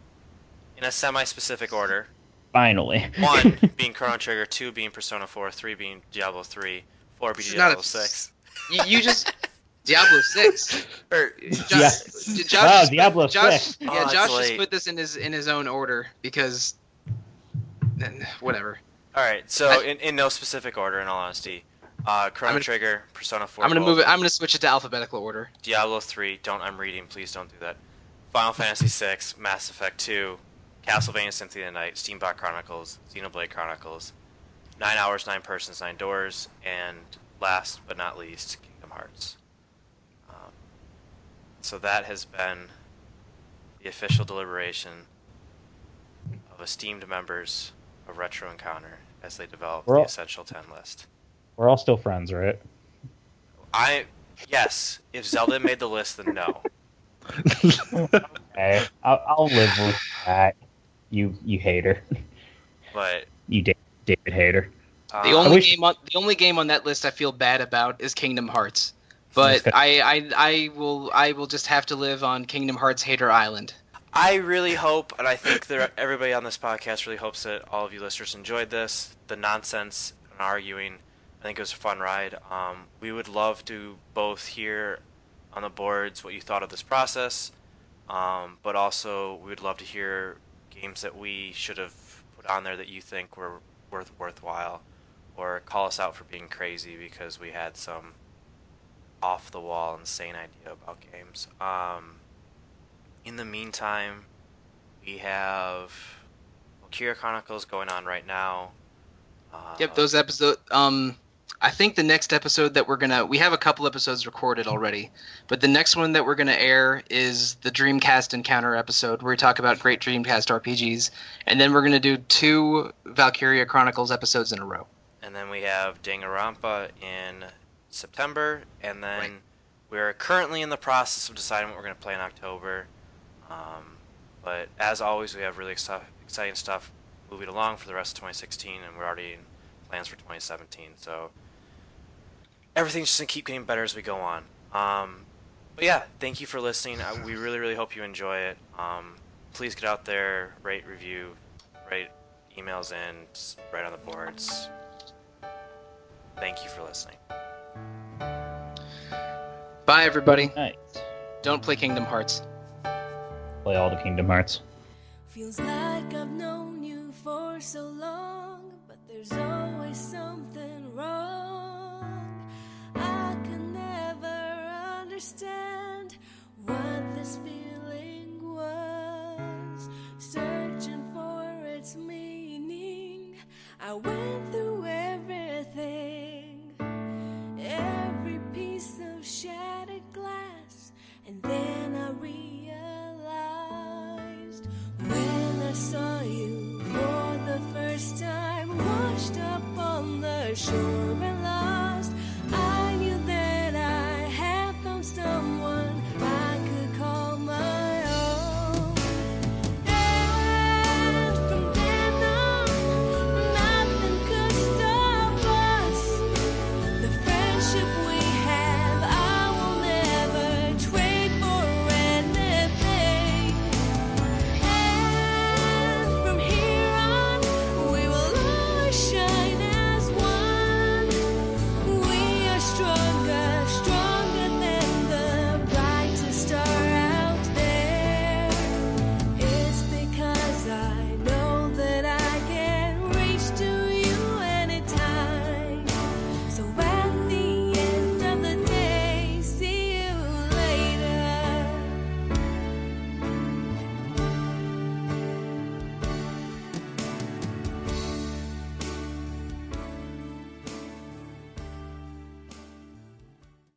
in a semi-specific order. Finally. One being Chrono Trigger, two being Persona 4, three being Diablo 3, four being This not Diablo a- 6. You, you just Diablo 6. Or, Josh, Yeah. Josh Wow, Diablo Josh, 6. Yeah, Oh, Josh just put this in his in his own order because whatever. all right, so I- in, in no specific order, in all honesty, uh, Chrono I'm gonna- Trigger, Persona 4, I'm gonna Gold, move it. I'm gonna switch it to alphabetical order. Diablo 3, don't, I'm reading, please don't do that. Final Fantasy 6, Mass Effect 2, Castlevania Symphony of the Night, Steambot Chronicles, Xenoblade Chronicles, 9 Hours, 9 Persons, 9 Doors, and last but not least, Kingdom Hearts. So that has been the official deliberation of esteemed members of Retro Encounter as they develop We're the all- Essential 10 list. We're all still friends, right? I, yes, if Zelda made the list, then no. Okay, I'll, I'll live with that. You, you hater. But You Da- David hater. The um, only wish- game on the only game on that list I feel bad about is Kingdom Hearts. But I, I I will I will just have to live on Kingdom Hearts Hater Island. I really hope, and I think that everybody on this podcast really hopes that all of you listeners enjoyed this. The nonsense and arguing, I think it was a fun ride. Um, we would love to both hear on the boards what you thought of this process, um, but also we would love to hear games that we should have put on there that you think were worth worthwhile, or call us out for being crazy because we had some off the wall insane idea about games. Um, in the meantime, we have Valkyria Chronicles going on right now. Uh, Yep, those episodes. Um, I think the next episode that we're gonna we have a couple episodes recorded already, but the next one that we're gonna air is the Dreamcast Encounter episode where we talk about great Dreamcast RPGs, and then we're gonna do two Valkyria Chronicles episodes in a row. And then we have Danganronpa in September, and then Right. we're currently in the process of deciding what we're going to play in October. Um, but as always, we have really ex- exciting stuff moving along for the rest of 2016, and we're already in plans for 2017. So everything's just going to keep getting better as we go on. Um, but yeah, thank you for listening. Uh, we really, really hope you enjoy it. Um, please get out there, rate, review, write emails in, write on the boards. Thank you for listening. Bye, everybody. Nice. Don't play Kingdom Hearts. Play all the Kingdom Hearts. Feels like I've known you for so long, but there's always something wrong. I can never understand what this feeling was. Searching for its meaning, I went first time washed up on the shore